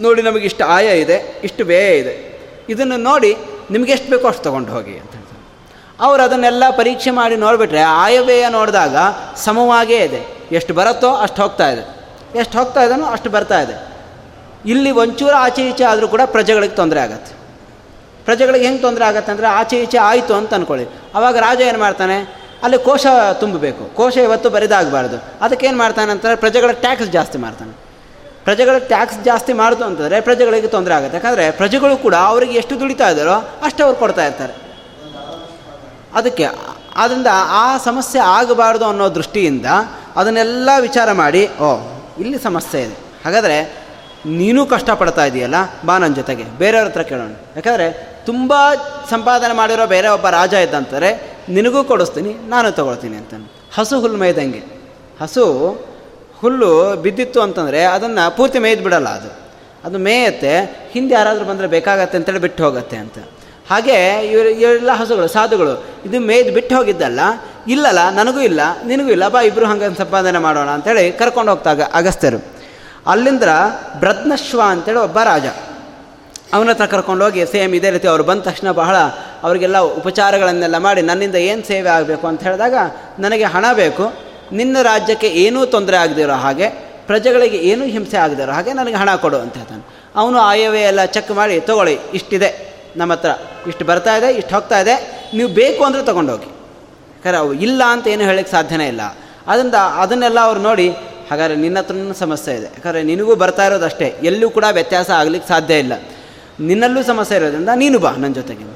ನೋಡಿ ನಮಗೆ ಇಷ್ಟು ಆಯ ಇದೆ, ಇಷ್ಟು ವ್ಯಯ ಇದೆ. ಇದನ್ನು ನೋಡಿ ನಿಮಗೆ ಎಷ್ಟು ಬೇಕೋ ಅಷ್ಟು ತೊಗೊಂಡು ಹೋಗಿ ಅಂತ ಹೇಳ್ತಾರೆ. ಅವರು ಅದನ್ನೆಲ್ಲ ಪರೀಕ್ಷೆ ಮಾಡಿ ನೋಡಿಬಿಟ್ರೆ ಆಯವ್ಯಯ ನೋಡಿದಾಗ ಸಮವಾಗೇ ಇದೆ. ಎಷ್ಟು ಬರುತ್ತೋ ಅಷ್ಟು ಹೋಗ್ತಾ ಇದೆ. ಎಷ್ಟು ಹೋಗ್ತಾ ಇದನೋ ಅಷ್ಟು ಬರ್ತಾ ಇದೆ. ಇಲ್ಲಿ ಒಂಚೂರು ಆಚೆ ಈಚೆ ಆದರೂ ಕೂಡ ಪ್ರಜೆಗಳಿಗೆ ತೊಂದರೆ ಆಗತ್ತೆ. ಪ್ರಜೆಗಳಿಗೆ ಹೆಂಗೆ ತೊಂದರೆ ಆಗತ್ತೆ ಅಂದರೆ ಆಚೆ ಈಚೆ ಆಯಿತು ಅಂತ ಅಂದ್ಕೊಳ್ಳಿ ಅವಾಗ ರಾಜ ಏನು ಮಾಡ್ತಾನೆ? ಅಲ್ಲಿ ಕೋಶ ತುಂಬಬೇಕು. ಕೋಶ ಇವತ್ತು ಬರಿದಾಗಬಾರ್ದು. ಅದಕ್ಕೆ ಏನು ಮಾಡ್ತಾನೆ ಅಂತಂದರೆ ಪ್ರಜೆಗಳ ಟ್ಯಾಕ್ಸ್ ಜಾಸ್ತಿ ಮಾಡ್ತಾನೆ. ಪ್ರಜೆಗಳ ಟ್ಯಾಕ್ಸ್ ಜಾಸ್ತಿ ಮಾಡಿತು ಅಂತಂದರೆ ಪ್ರಜೆಗಳಿಗೆ ತೊಂದರೆ ಆಗುತ್ತೆ. ಯಾಕಂದರೆ ಪ್ರಜೆಗಳು ಕೂಡ ಅವರಿಗೆ ಎಷ್ಟು ದುಡಿತಾ ಇದ್ದಾರೋ ಅಷ್ಟು ಅವ್ರು ಕೊಡ್ತಾ ಇರ್ತಾರೆ. ಅದಕ್ಕೆ ಆದ್ದರಿಂದ ಆ ಸಮಸ್ಯೆ ಆಗಬಾರ್ದು ಅನ್ನೋ ದೃಷ್ಟಿಯಿಂದ ಅದನ್ನೆಲ್ಲ ವಿಚಾರ ಮಾಡಿ, ಓ, ಇಲ್ಲಿ ಸಮಸ್ಯೆ ಇದೆ. ಹಾಗಾದರೆ ನೀನು ಕಷ್ಟಪಡ್ತಾ ಇದೆಯಲ್ಲ, ಬಾ ನನ್ನ ಜೊತೆಗೆ. ಬೇರೆಯವ್ರ ಹತ್ರ ಕೇಳೋಣ. ಯಾಕಂದರೆ ತುಂಬ ಸಂಪಾದನೆ ಮಾಡಿರೋ ಬೇರೆ ಒಬ್ಬ ರಾಜ ಇದ್ದಂತಾರೆ ನಿನಗೂ ಕೊಡಿಸ್ತೀನಿ, ನಾನು ತೊಗೊಳ್ತೀನಿ ಅಂತಾನೆ ಹಸು ಹುಲ್ಲು ಮೇಯ್ದಂಗೆ. ಹಸು ಹುಲ್ಲು ಬಿದ್ದಿತ್ತು ಅಂತಂದರೆ ಅದನ್ನು ಪೂರ್ತಿ ಮೇಯ್ದು ಬಿಡಲ್ಲ ಅದು. ಅದು ಮೇಯತ್ತೆ, ಹಿಂದೆ ಯಾರಾದರೂ ಬಂದರೆ ಬೇಕಾಗತ್ತೆ ಅಂತೇಳಿ ಬಿಟ್ಟು ಹೋಗುತ್ತೆ ಅಂತ. ಹಾಗೆ ಇವರು, ಇವರೆಲ್ಲ ಹಸುಗಳು, ಸಾಧುಗಳು, ಇದು ಮೇಯ್ದು ಬಿಟ್ಟು ಹೋಗಿದ್ದಲ್ಲ, ಇಲ್ಲಲ್ಲ, ನನಗೂ ಇಲ್ಲ, ನಿನಗೂ ಇಲ್ಲ, ಬಾ ಇಬ್ಬರು ಹಂಗೆ ಸಂಪಾದನೆ ಮಾಡೋಣ ಅಂತೇಳಿ ಕರ್ಕೊಂಡು ಹೋಗ್ತಾಗ ಅಗಸ್ತ್ಯರು ಅಲ್ಲಿಂದ ಬ್ರದ್ನಶ್ವ ಅಂತೇಳಿ ಒಬ್ಬ ರಾಜ. ಅವನ ಹತ್ರ ಕರ್ಕೊಂಡೋಗಿ ಸೇಮ್ ಇದೇ ರೀತಿ ಅವ್ರು ಬಂದ ತಕ್ಷಣ ಬಹಳ ಅವರಿಗೆಲ್ಲ ಉಪಚಾರಗಳನ್ನೆಲ್ಲ ಮಾಡಿ ನನ್ನಿಂದ ಏನು ಸೇವೆ ಆಗಬೇಕು ಅಂತ ಹೇಳಿದಾಗ ನನಗೆ ಹಣ ಬೇಕು, ನಿನ್ನ ರಾಜ್ಯಕ್ಕೆ ಏನೂ ತೊಂದರೆ ಆಗದಿರೋ ಹಾಗೆ, ಪ್ರಜೆಗಳಿಗೆ ಏನೂ ಹಿಂಸೆ ಆಗದಿರೋ ಹಾಗೆ ನನಗೆ ಹಣ ಕೊಡು ಅಂತ ಹೇಳ್ತಾನೆ. ಅವನು ಆಯವೇ ಎಲ್ಲ ಚೆಕ್ ಮಾಡಿ ತೊಗೊಳ್ಳಿ, ಇಷ್ಟಿದೆ, ನಮ್ಮ ಹತ್ರ ಇಷ್ಟು ಬರ್ತಾ ಇದೆ, ಇಷ್ಟು ಹೋಗ್ತಾ ಇದೆ, ನೀವು ಬೇಕು ಅಂದರೆ ತೊಗೊಂಡೋಗಿ. ಯಾಕಂದರೆ ಅವು ಇಲ್ಲ ಅಂತ ಏನು ಹೇಳಕ್ಕೆ ಸಾಧ್ಯನೇ ಇಲ್ಲ. ಅದರಿಂದ ಅದನ್ನೆಲ್ಲ ಅವ್ರು ನೋಡಿ ಹಾಗಾದರೆ ನಿನ್ನ ಹತ್ರನೂ ಸಮಸ್ಯೆ ಇದೆ. ಯಾಕಂದರೆ ನಿನಗೂ ಬರ್ತಾ ಇರೋದಷ್ಟೇ ಎಲ್ಲೂ ಕೂಡ ವ್ಯತ್ಯಾಸ ಆಗಲಿಕ್ಕೆ ಸಾಧ್ಯ ಇಲ್ಲ. ನಿನ್ನಲ್ಲೂ ಸಮಸ್ಯೆ ಇರೋದ್ರಿಂದ ನೀನು ಬಾ ನನ್ನ ಜೊತೆಗೆ.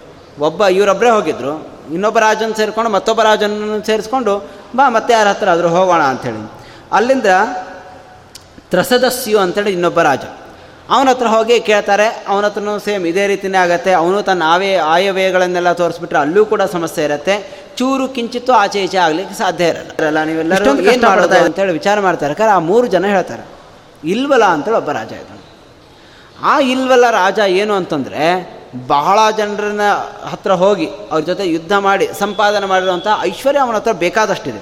ಒಬ್ಬ ಇವರೊಬ್ಬರೇ ಹೋಗಿದ್ರು. ಇನ್ನೊಬ್ಬ ರಾಜನ ಸೇರಿಕೊಂಡು ಮತ್ತೊಬ್ಬ ರಾಜನನ್ನು ಸೇರಿಸ್ಕೊಂಡು ಬಾ, ಮತ್ತೆ ಯಾರ ಹತ್ರ ಆದರೂ ಹೋಗೋಣ ಅಂಥೇಳಿ. ಅಲ್ಲಿಂದ ತ್ರಸದಸ್ಯು ಅಂತೇಳಿ ಇನ್ನೊಬ್ಬ ರಾಜ. ಅವನ ಹತ್ರ ಹೋಗಿ ಕೇಳ್ತಾರೆ, ಅವನ ಹತ್ರನೂ ಸೇಮ್ ಇದೇ ರೀತಿಯೇ ಆಗುತ್ತೆ. ಅವನು ತನ್ನ ಆವೇ, ಆಯವ್ಯಯಗಳನ್ನೆಲ್ಲ ತೋರಿಸ್ಬಿಟ್ರೆ ಅಲ್ಲೂ ಕೂಡ ಸಮಸ್ಯೆ ಇರುತ್ತೆ. ಚೂರು ಕಿಂಚಿತ್ತು ಆಚೆ ಈಚೆ ಆಗ್ಲಿಕ್ಕೆ ಸಾಧ್ಯ ಇರಲ್ಲ. ನೀವೆಲ್ಲರೂ ಏನು ಮಾಡೋದು ಅಂತೇಳಿ ವಿಚಾರ ಮಾಡ್ತಾರೆ. ಯಾಕಂದ್ರೆ ಆ ಮೂರು ಜನ ಹೇಳ್ತಾರೆ ಇಲ್ವಲ್ಲ ಅಂತೇಳಿ ಒಬ್ಬ ರಾಜ ಇದ್ದಾನೆ. ಆ ಇಲ್ವಲ್ಲ ರಾಜ ಏನು ಅಂತಂದರೆ ಬಹಳ ಜನರನ್ನ ಹತ್ರ ಹೋಗಿ ಅವ್ರ ಜೊತೆ ಯುದ್ಧ ಮಾಡಿ ಸಂಪಾದನೆ ಮಾಡಿರುವಂಥ ಐಶ್ವರ್ಯ ಅವನ ಹತ್ರ ಬೇಕಾದಷ್ಟಿದೆ.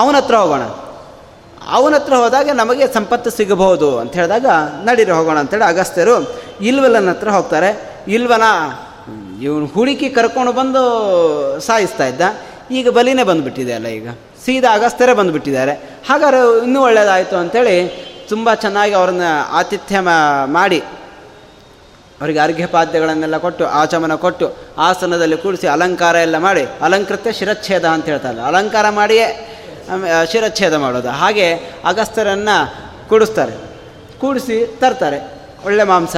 ಅವನ ಹತ್ರ ಹೋಗೋಣ. ಅವನ ಹತ್ರ ಹೋದಾಗ ನಮಗೆ ಸಂಪತ್ತು ಸಿಗಬಹುದು ಅಂತ ಹೇಳಿದಾಗ ನಡೀರಿ ಹೋಗೋಣ ಅಂತೇಳಿ ಅಗಸ್ತ್ಯರು ಇಲ್ವಲನ ಹತ್ರ ಹೋಗ್ತಾರೆ. ಇಲ್ವನ ಇವನು ಹುಡುಕಿ ಕರ್ಕೊಂಡು ಬಂದು ಸಾಯಿಸ್ತಾ ಇದ್ದ. ಈಗ ಬಲಿನೇ ಬಂದುಬಿಟ್ಟಿದೆ ಅಲ್ಲ ಈಗ. ಸೀದಾ ಅಗಸ್ತ್ಯರೇ ಬಂದುಬಿಟ್ಟಿದ್ದಾರೆ. ಹಾಗಾದ್ರೆ ಇನ್ನೂ ಒಳ್ಳೆಯದಾಯಿತು ಅಂಥೇಳಿ ತುಂಬ ಚೆನ್ನಾಗಿ ಅವ್ರನ್ನ ಆತಿಥ್ಯ ಮಾಡಿ. ಅವರಿಗೆ ಅರ್ಘ್ಯಪಾದ್ಯಗಳನ್ನೆಲ್ಲ ಕೊಟ್ಟು, ಆಚಮನ ಕೊಟ್ಟು, ಆಸನದಲ್ಲಿ ಕೂಡಿಸಿ ಅಲಂಕಾರ ಎಲ್ಲ ಮಾಡಿ. ಅಲಂಕೃತ್ಯ ಶಿರಚ್ಛೇದ ಅಂತ ಹೇಳ್ತಾರೆ ಅಲಂಕಾರ ಮಾಡಿಯೇ ಶಿರಚ್ಛೇದ ಮಾಡೋದು. ಹಾಗೆ ಅಗಸ್ತ್ಯರನ್ನು ಕೂಡಿಸ್ತಾರೆ. ಕೂಡಿಸಿ ತರ್ತಾರೆ. ಒಳ್ಳೆ ಮಾಂಸ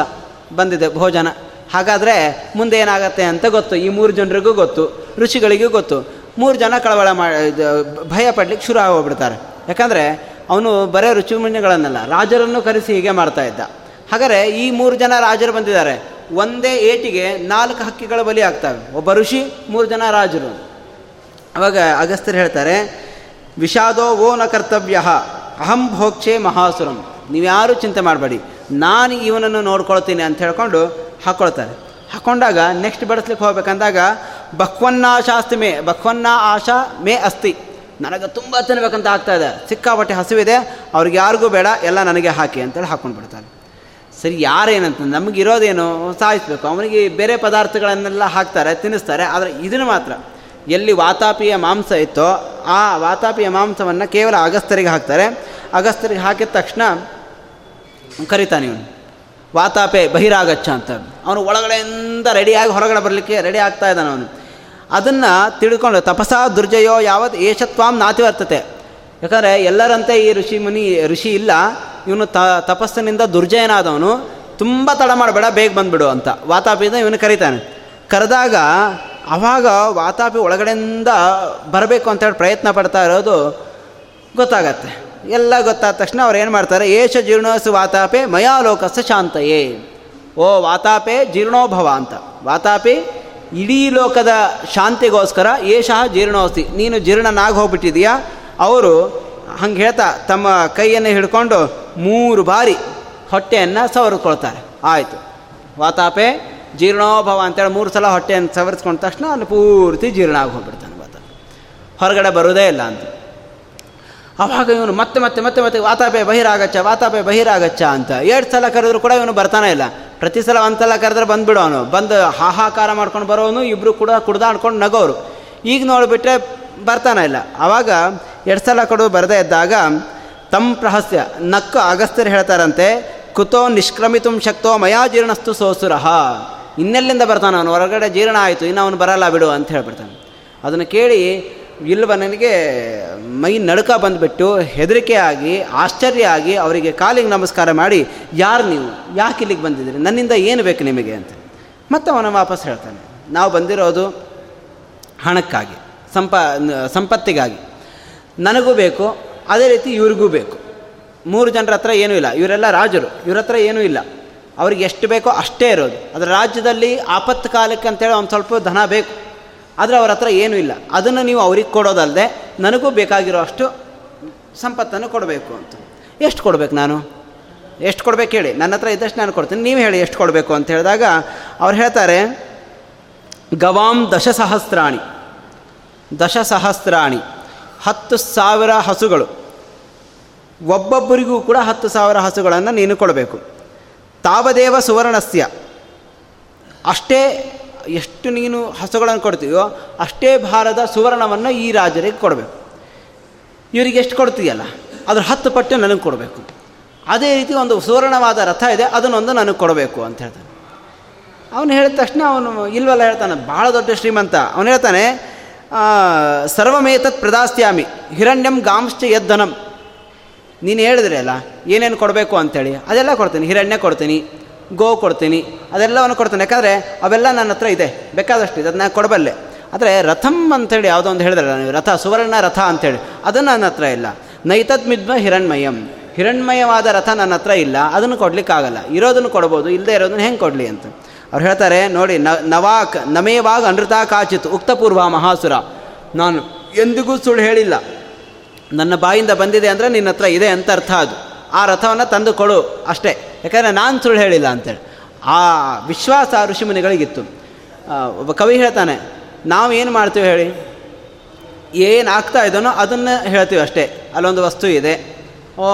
ಬಂದಿದೆ, ಭೋಜನ. ಹಾಗಾದರೆ ಮುಂದೆ ಏನಾಗತ್ತೆ ಅಂತ ಗೊತ್ತು. ಈ ಮೂರು ಜನರಿಗೂ ಗೊತ್ತು. ಋಷಿಗಳಿಗೂ ಗೊತ್ತು. ಮೂರು ಜನ ಕಳವಳ ಮಾಡಿ ಭಯ ಪಡ್ಲಿಕ್ಕೆ ಶುರು ಆಗೋಗ್ಬಿಡ್ತಾರೆ. ಯಾಕಂದರೆ ಅವನು ಬರೇ ರುಚಿಮುಣ್ಯಗಳನ್ನೆಲ್ಲ ರಾಜರನ್ನು ಕರೆಸಿ ಹೀಗೆ ಮಾಡ್ತಾ ಇದ್ದ. ಹಾಗಾದರೆ ಈ ಮೂರು ಜನ ರಾಜರು ಬಂದಿದ್ದಾರೆ. ಒಂದೇ ಏಟಿಗೆ ನಾಲ್ಕು ಹಕ್ಕಿಗಳ ಬಲಿ ಆಗ್ತವೆ. ಒಬ್ಬ ಋಷಿ, ಮೂರು ಜನ ರಾಜರು. ಅವಾಗ ಅಗಸ್ತ್ಯರು ಹೇಳ್ತಾರೆ, ವಿಷಾದೋ ಓ ನ ಕರ್ತವ್ಯ, ಅಹಂ ಭೋಕ್ಷೆ ಮಹಾಸುರಂ. ನೀವ್ಯಾರು ಚಿಂತೆ ಮಾಡಬೇಡಿ. ನಾನು ಇವನನ್ನು ನೋಡ್ಕೊಳ್ತೀನಿ ಅಂತ ಹೇಳ್ಕೊಂಡು ಹಾಕ್ಕೊಳ್ತಾರೆ ಹಾಕ್ಕೊಂಡಾಗ ನೆಕ್ಸ್ಟ್ ಬಡಿಸ್ಲಿಕ್ಕೆ ಹೋಗ್ಬೇಕಂದಾಗ ಬಹ್ವನ್ನಾಶಾಸ್ತಿ ಮೇ ಬಕ್ವನ್ನ ಆಶಾ ಮೇ ಅಸ್ತಿ. ನನಗೆ ತುಂಬ ತಿನ್ನಬೇಕಂತ ಆಗ್ತಾ ಇದೆ. ಸಿಕ್ಕಾಪಟ್ಟೆ ಹಸುವಿದೆ. ಅವ್ರಿಗೆ ಯಾರಿಗೂ ಬೇಡ, ಎಲ್ಲ ನನಗೆ ಹಾಕಿ ಅಂತೇಳಿ ಹಾಕ್ಕೊಂಡು ಬಿಡ್ತಾರೆ. ಸರಿ, ಯಾರೇನಂತ ನಮಗಿರೋದೇನು ಸಾಯಿಸ್ಬೇಕು. ಅವನಿಗೆ ಬೇರೆ ಪದಾರ್ಥಗಳನ್ನೆಲ್ಲ ಹಾಕ್ತಾರೆ, ತಿನ್ನಿಸ್ತಾರೆ. ಆದರೆ ಇದನ್ನು ಮಾತ್ರ ಎಲ್ಲಿ ವಾತಾಪಿಯ ಮಾಂಸ ಇತ್ತೋ, ಆ ವಾತಾಪಿಯ ಮಾಂಸವನ್ನು ಕೇವಲ ಅಗಸ್ತರಿಗೆ ಹಾಕ್ತಾರೆ. ಅಗಸ್ತರಿಗೆ ಹಾಕಿದ ತಕ್ಷಣ ಕರಿತಾನೆ ಇವನು. ವಾತಾಪೆ ಬಹಿರಾಗಚ್ಚ ಅಂತ ಅವನು ಒಳಗಡೆಯಿಂದ ರೆಡಿಯಾಗಿ ಹೊರಗಡೆ ಬರಲಿಕ್ಕೆ ರೆಡಿ ಆಗ್ತಾ ಇದ್ದಾನೆ ಅವನು. ಅದನ್ನು ತಿಳ್ಕೊಂಡು ತಪಸಾ ದುರ್ಜಯೋ ಯಾವತ್ ಏಷತ್ವಾಂ ನಾತಿ ವರ್ತತೆ. ಯಾಕಂದರೆ ಎಲ್ಲರಂತೆ ಈ ಋಷಿ ಮುನಿ, ಋಷಿ ಇಲ್ಲ. ಇವನು ತ, ತಪಸ್ಸಿನಿಂದ ದುರ್ಜಯನಾದವನು. ತುಂಬ ತಡ ಮಾಡಬೇಡ, ಬೇಗ ಬಂದುಬಿಡು ಅಂತ. ವಾತಾಪಿಯಿಂದ ಇವನು ಕರೀತಾನೆ. ಕರೆದಾಗ ಆವಾಗ ವಾತಾಪಿ ಒಳಗಡೆಯಿಂದ ಬರಬೇಕು ಅಂತೇಳಿ ಪ್ರಯತ್ನ ಪಡ್ತಾ ಇರೋದು ಗೊತ್ತಾಗತ್ತೆ. ಎಲ್ಲ ಗೊತ್ತಾದ ತಕ್ಷಣ ಅವ್ರು ಏನು ಮಾಡ್ತಾರೆ? ಏಷ ಜೀರ್ಣೋಸು ವಾತಾಪೆ ಮಯಾಲೋಕಸ್ಸ ಶಾಂತಯೇ. ಓ, ವಾತಾಪೆ ಜೀರ್ಣೋಭವ ಅಂತ. ವಾತಾಪಿ ಇಡೀ ಲೋಕದ ಶಾಂತಿಗೋಸ್ಕರ ಏಷಃ ಜೀರ್ಣೋಸ್ತಿ ನೀನು ಜೀರ್ಣನಾಗಿ ಹೋಗ್ಬಿಟ್ಟಿದೀಯಾ? ಅವರು ಹಂಗೆ ಹೇಳ್ತಾ ತಮ್ಮ ಕೈಯನ್ನು ಹಿಡ್ಕೊಂಡು ಮೂರು ಬಾರಿ ಹೊಟ್ಟೆಯನ್ನು ಸವರಿಸ್ಕೊಳ್ತಾರೆ. ಆಯಿತು. ವಾತಾಪೆ ಜೀರ್ಣೋಭವ ಅಂತೇಳಿ ಮೂರು ಸಲ ಹೊಟ್ಟೆಯನ್ನು ಸವರಿಸ್ಕೊಂಡ ತಕ್ಷಣ ಅಲ್ಲಿ ಪೂರ್ತಿ ಜೀರ್ಣ ಆಗಿ ಹೋಗ್ಬಿಡ್ತಾನೆ ಹೊರಗಡೆ ಬರೋದೇ ಇಲ್ಲ ಅಂತ. ಆವಾಗ ಇವನು ಮತ್ತೆ ಮತ್ತೆ ಮತ್ತೆ ಮತ್ತೆ ವಾತಾಪೆ ಬಹಿರಾಗಚ್ಚ ವಾತಾಪೆ ಬಹಿರಾಗಚ್ಚ ಅಂತ. ಎರಡು ಸಲ ಕರೆದ್ರು ಕೂಡ ಇವನು ಬರ್ತಾನೆ ಇಲ್ಲ. ಪ್ರತಿ ಸಲ ಒಂದು ಸಲ ಕರೆದ್ರೆ ಬಂದುಬಿಡು ಅವನು. ಬಂದು ಹಾಹಾಕಾರ ಮಾಡ್ಕೊಂಡು ಬರೋನು ಇಬ್ಬರು ಕೂಡ ಕುಡ್ದಾಡ್ಕೊಂಡು ನಗೋರು. ಈಗ ನೋಡಿಬಿಟ್ರೆ ಬರ್ತಾನೆ ಇಲ್ಲ. ಆವಾಗ ಎರಡು ಸಲ ಕೊಡೋದು ಬರದೇ ಇದ್ದಾಗ ತಮ್ಮ ಪ್ರಹಸ್ಯ, ನಕ್ಕು ಅಗಸ್ತ್ಯರು ಹೇಳ್ತಾರಂತೆ, ಕುತೋ ನಿಷ್ಕ್ರಮಿತು ಶಕ್ತೋ ಮಯಾ ಜೀರ್ಣಸ್ತು ಸೋಸುರಹ ಇನ್ನೆಲ್ಲಿಂದ ಬರ್ತಾನೆ ಅವನು? ಹೊರಗಡೆ ಜೀರ್ಣ ಆಯಿತು, ಇನ್ನು ಅವನು ಬರಲ್ಲ ಬಿಡು ಅಂತ ಹೇಳ್ಬಿಡ್ತಾನೆ. ಅದನ್ನು ಕೇಳಿ ಇಲ್ವ ನನಗೆ? ಮೈ ನಡುಕ ಬಂದುಬಿಟ್ಟು ಹೆದರಿಕೆ ಆಗಿ, ಆಶ್ಚರ್ಯ ಆಗಿ ಅವರಿಗೆ ಕಾಲಿಗೆ ನಮಸ್ಕಾರ ಮಾಡಿ, ಯಾರು ನೀವು? ಯಾಕೆ ಇಲ್ಲಿಗೆ ಬಂದಿದ್ದೀರಿ? ನನ್ನಿಂದ ಏನು ಬೇಕು ನಿಮಗೆ ಅಂತ. ಮತ್ತೆ ಅವನ ವಾಪಸ್ ಹೇಳ್ತಾನೆ. ನಾವು ಬಂದಿರೋದು ಹಣಕ್ಕಾಗಿ, ಸಂಪ, ಸಂಪತ್ತಿಗಾಗಿ. ನನಗೂ ಬೇಕು, ಅದೇ ರೀತಿ ಇವ್ರಿಗೂ ಬೇಕು. ಮೂರು ಜನರ ಹತ್ರ ಏನೂ ಇಲ್ಲ. ಇವರೆಲ್ಲ ರಾಜರು. ಇವ್ರ ಹತ್ರ ಏನೂ ಇಲ್ಲ. ಅವ್ರಿಗೆ ಎಷ್ಟು ಬೇಕೋ ಅಷ್ಟೇ ಇರೋದು. ಅದರ ರಾಜ್ಯದಲ್ಲಿ ಆಪತ್ತು ಕಾಲಕ್ಕೆ ಅಂತೇಳಿ ಒಂದು ಸ್ವಲ್ಪ ಧನ ಬೇಕು. ಆದರೆ ಅವ್ರ ಹತ್ರ ಏನೂ ಇಲ್ಲ. ಅದನ್ನು ನೀವು ಅವ್ರಿಗೆ ಕೊಡೋದಲ್ಲದೆ ನನಗೂ ಬೇಕಾಗಿರೋ ಅಷ್ಟು ಸಂಪತ್ತನ್ನು ಕೊಡಬೇಕು ಅಂತ. ಎಷ್ಟು ಕೊಡಬೇಕು ನಾನು? ಎಷ್ಟು ಕೊಡಬೇಕು ಹೇಳಿ. ನನ್ನ ಹತ್ರ ಇದ್ದಷ್ಟು ನಾನು ಕೊಡ್ತೀನಿ. ನೀವು ಹೇಳಿ ಎಷ್ಟು ಕೊಡಬೇಕು ಅಂತ ಹೇಳಿದಾಗ ಅವ್ರು ಹೇಳ್ತಾರೆ, ಗವಾಂ ದಶಸಹಸ್ರಾಣಿ. ದಶಸಹಸ್ರಾಣಿ. ಹತ್ತು ಸಾವಿರ ಹಸುಗಳು. ಒಬ್ಬೊಬ್ಬರಿಗೂ ಕೂಡ ಹತ್ತು ಸಾವಿರ ಹಸುಗಳನ್ನು ನೀನು ಕೊಡಬೇಕು. ತಾವದೇವ ಸುವರ್ಣಸ್ಯ. ಅಷ್ಟೇ ಎಷ್ಟು ನೀನು ಹಸುಗಳನ್ನು ಕೊಡ್ತೀಯೋ ಅಷ್ಟೇ ಭಾರದ ಸುವರ್ಣವನ್ನು ಈ ರಾಜರಿಗೆ ಕೊಡಬೇಕು. ಇವರಿಗೆ ಎಷ್ಟು ಕೊಡ್ತೀಯಲ್ಲ? ಅದ್ರ ಹತ್ತು ಪಟ್ಟು ನನಗೆ ಕೊಡಬೇಕು. ಅದೇ ರೀತಿ ಒಂದು ಸುವರ್ಣವಾದ ರಥ ಇದೆ, ಅದನ್ನೊಂದು ನನಗೆ ಕೊಡಬೇಕು ಅಂತ ಹೇಳ್ತಾನೆ. ಅವನು ಹೇಳಿದ ತಕ್ಷಣ ಅವನು ಇಲ್ವಲ್ಲ ಹೇಳ್ತಾನೆ ಭಾಳ ದೊಡ್ಡ ಶ್ರೀಮಂತ. ಅವನು ಹೇಳ್ತಾನೆ ಸರ್ವಮೇತತ್ ಪ್ರದಾಸ್ತ್ಯಾಮಿ ಹಿರಣ್ಯಂ ಗಾಂಶ್ಚ ಯದ್ದನಂ ನೀನು ಹೇಳಿದ್ರೆ ಅಲ್ಲ, ಏನೇನು ಕೊಡಬೇಕು ಅಂಥೇಳಿ ಅದೆಲ್ಲ ಕೊಡ್ತೀನಿ, ಹಿರಣ್ಯ ಕೊಡ್ತೀನಿ. ಗೋ ಕೊಡ್ತೀನಿ. ಅದೆಲ್ಲವನ್ನು ಕೊಡ್ತೇನೆ. ಯಾಕಂದರೆ ಅವೆಲ್ಲ ನನ್ನ ಹತ್ರ ಇದೆ. ಬೇಕಾದಷ್ಟು ಇದೆ. ಅದನ್ನ ಕೊಡಬಲ್ಲೆ. ಆದರೆ ರಥಂ ಅಂಥೇಳಿ ಯಾವುದೋ ಒಂದು ಹೇಳಿದ್ರೆ ನೀವು? ರಥ, ಸುವರ್ಣ ರಥ ಅಂತೇಳಿ. ಅದು ನನ್ನ ಹತ್ರ ಇಲ್ಲ. ನೈತದ್ ಮಿದ್ಮ ಹಿರಣ್ಮಯಂ. ಹಿರಣ್ಮಯವಾದ ರಥ ನನ್ನ ಹತ್ರ ಇಲ್ಲ. ಅದನ್ನು ಕೊಡಲಿಕ್ಕಾಗಲ್ಲ. ಇರೋದನ್ನು ಕೊಡ್ಬೋದು. ಇಲ್ಲದೆ ಇರೋದನ್ನು ಹೆಂಗೆ ಕೊಡಲಿ ಅಂತ. ಅವ್ರು ಹೇಳ್ತಾರೆ, ನೋಡಿ, ನ, ನವಾಕ್, ನಮೇವಾಗ ಅನೃತ ಕಾಚಿತ್ ಉಕ್ತಪೂರ್ವ ಮಹಾಸುರ. ನಾನು ಎಂದಿಗೂ ಸುಳ್ಳು ಹೇಳಿಲ್ಲ. ನನ್ನ ಬಾಯಿಂದ ಬಂದಿದೆ ಅಂದರೆ ನಿನ್ನ ಹತ್ರ ಇದೆ ಅಂತ ಅರ್ಥ ಅದು. ಆ ರಥವನ್ನು ತಂದು ಕೊಡು ಅಷ್ಟೇ. ಯಾಕಂದರೆ ನಾನು ಸುಳ್ಳು ಹೇಳಿಲ್ಲ ಅಂತೇಳಿ. ಆ ವಿಶ್ವಾಸ ಋಷಿಮುನಿಗಳಿಗಿತ್ತು. ಒಬ್ಬ ಕವಿ ಹೇಳ್ತಾನೆ, ನಾವು ಏನು ಮಾಡ್ತೀವಿ ಹೇಳಿ? ಏನು ಆಗ್ತಾ ಇದನೋ ಅದನ್ನು ಹೇಳ್ತೀವಿ ಅಷ್ಟೇ. ಅಲ್ಲೊಂದು ವಸ್ತು ಇದೆ. ಓ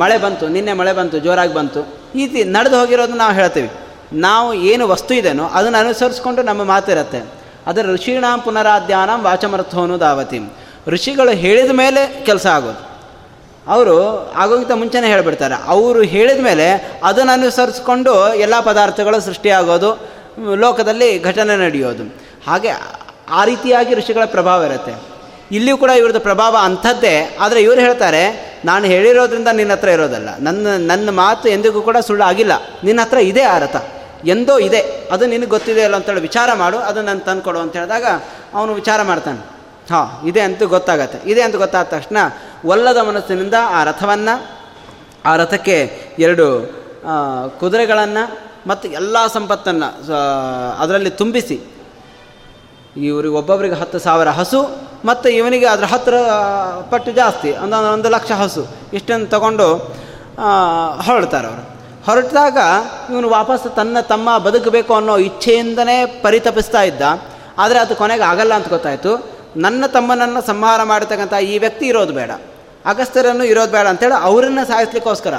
ಮಳೆ ಬಂತು, ನಿನ್ನೆ ಮಳೆ ಬಂತು, ಜೋರಾಗಿ ಬಂತು. ಈ ನಡೆದು ಹೋಗಿರೋದನ್ನ ನಾವು ಹೇಳ್ತೀವಿ. ನಾವು ಏನು ವಸ್ತು ಇದೆನೋ ಅದನ್ನು ಅನುಸರಿಸ್ಕೊಂಡು ನಮ್ಮ ಮಾತಿರುತ್ತೆ. ಅದರ ಋಷೀಣಾಂ ಪುನರಾಧ್ಯಾನಂ ವಾಚಮರ್ಥೋನು ದಾವತಿ ಋಷಿಗಳು ಹೇಳಿದ ಮೇಲೆ ಕೆಲಸ ಆಗೋದು. ಅವರು ಆಗೋಗಿಂತ ಮುಂಚೆನೇ ಹೇಳಿಬಿಡ್ತಾರೆ. ಅವರು ಹೇಳಿದ ಮೇಲೆ ಅದನ್ನು ಅನುಸರಿಸ್ಕೊಂಡು ಎಲ್ಲ ಪದಾರ್ಥಗಳು ಸೃಷ್ಟಿಯಾಗೋದು, ಲೋಕದಲ್ಲಿ ಘಟನೆ ನಡೆಯೋದು. ಹಾಗೆ ಆ ರೀತಿಯಾಗಿ ಋಷಿಗಳ ಪ್ರಭಾವ ಇರುತ್ತೆ. ಇಲ್ಲಿಯೂ ಕೂಡ ಇವ್ರದ್ದು ಪ್ರಭಾವ ಅಂಥದ್ದೇ. ಆದರೆ ಇವರು ಹೇಳ್ತಾರೆ, ನಾನು ಹೇಳಿರೋದ್ರಿಂದ ನಿನ್ನ ಹತ್ರ ಇರೋದಲ್ಲ. ನನ್ನ ನನ್ನ ಮಾತು ಎಂದಿಗೂ ಕೂಡ ಸುಳ್ಳು ಆಗಿಲ್ಲ ನಿನ್ನ ಹತ್ರ ಇದೆ ಆ ಎಂದೋ ಇದೆ. ಅದು ನಿನಗೆ ಗೊತ್ತಿದೆ ಅಲ್ಲ ಅಂತೇಳಿ ವಿಚಾರ ಮಾಡು. ಅದು ನಾನು ತಂದುಕೊಡು ಅಂತ ಹೇಳಿದಾಗ ಅವನು ವಿಚಾರ ಮಾಡ್ತಾನೆ. ಹಾಂ, ಇದೆ ಅಂತೂ ಗೊತ್ತಾಗತ್ತೆ. ಇದೆ ಅಂತ ಗೊತ್ತಾದ ತಕ್ಷಣ ಒಲ್ಲದ ಮನಸ್ಸಿನಿಂದ ಆ ರಥವನ್ನು, ಆ ರಥಕ್ಕೆ ಎರಡು ಕುದುರೆಗಳನ್ನು ಮತ್ತು ಎಲ್ಲ ಸಂಪತ್ತನ್ನು ಅದರಲ್ಲಿ ತುಂಬಿಸಿ. ಇವ್ರಿಗೆ ಒಬ್ಬೊಬ್ಬರಿಗೆ ಹತ್ತು ಸಾವಿರ ಹಸು ಮತ್ತು ಇವನಿಗೆ ಅದರ ಹತ್ತಿರ ಪಟ್ಟು ಜಾಸ್ತಿ ಒಂದು ಒಂದು ಲಕ್ಷ ಹಸು. ಇಷ್ಟನ್ನು ತಗೊಂಡು ಹೊರಡ್ತಾರೆ ಅವರು. ಹೊರಟಾಗ ಇವನು ವಾಪಸ್ ತನ್ನ ತಮ್ಮ ಬದುಕಬೇಕು ಅನ್ನೋ ಇಚ್ಛೆಯಿಂದನೇ ಪರಿತಪಿಸ್ತಾ ಇದ್ದ. ಆದರೆ ಅದು ಕೊನೆಗೆ ಆಗಲ್ಲ ಅಂತ ಗೊತ್ತಾಯಿತು. ನನ್ನ ತಮ್ಮನನ್ನು ಸಂಹಾರ ಮಾಡತಕ್ಕಂಥ ಈ ವ್ಯಕ್ತಿ ಇರೋದು ಬೇಡ. ಅಗಸ್ತ್ಯರನ್ನು ಇರೋದು ಬೇಡ ಅಂತೇಳಿ ಅವರನ್ನು ಸಾಯಿಸ್ಲಿಕ್ಕೋಸ್ಕರ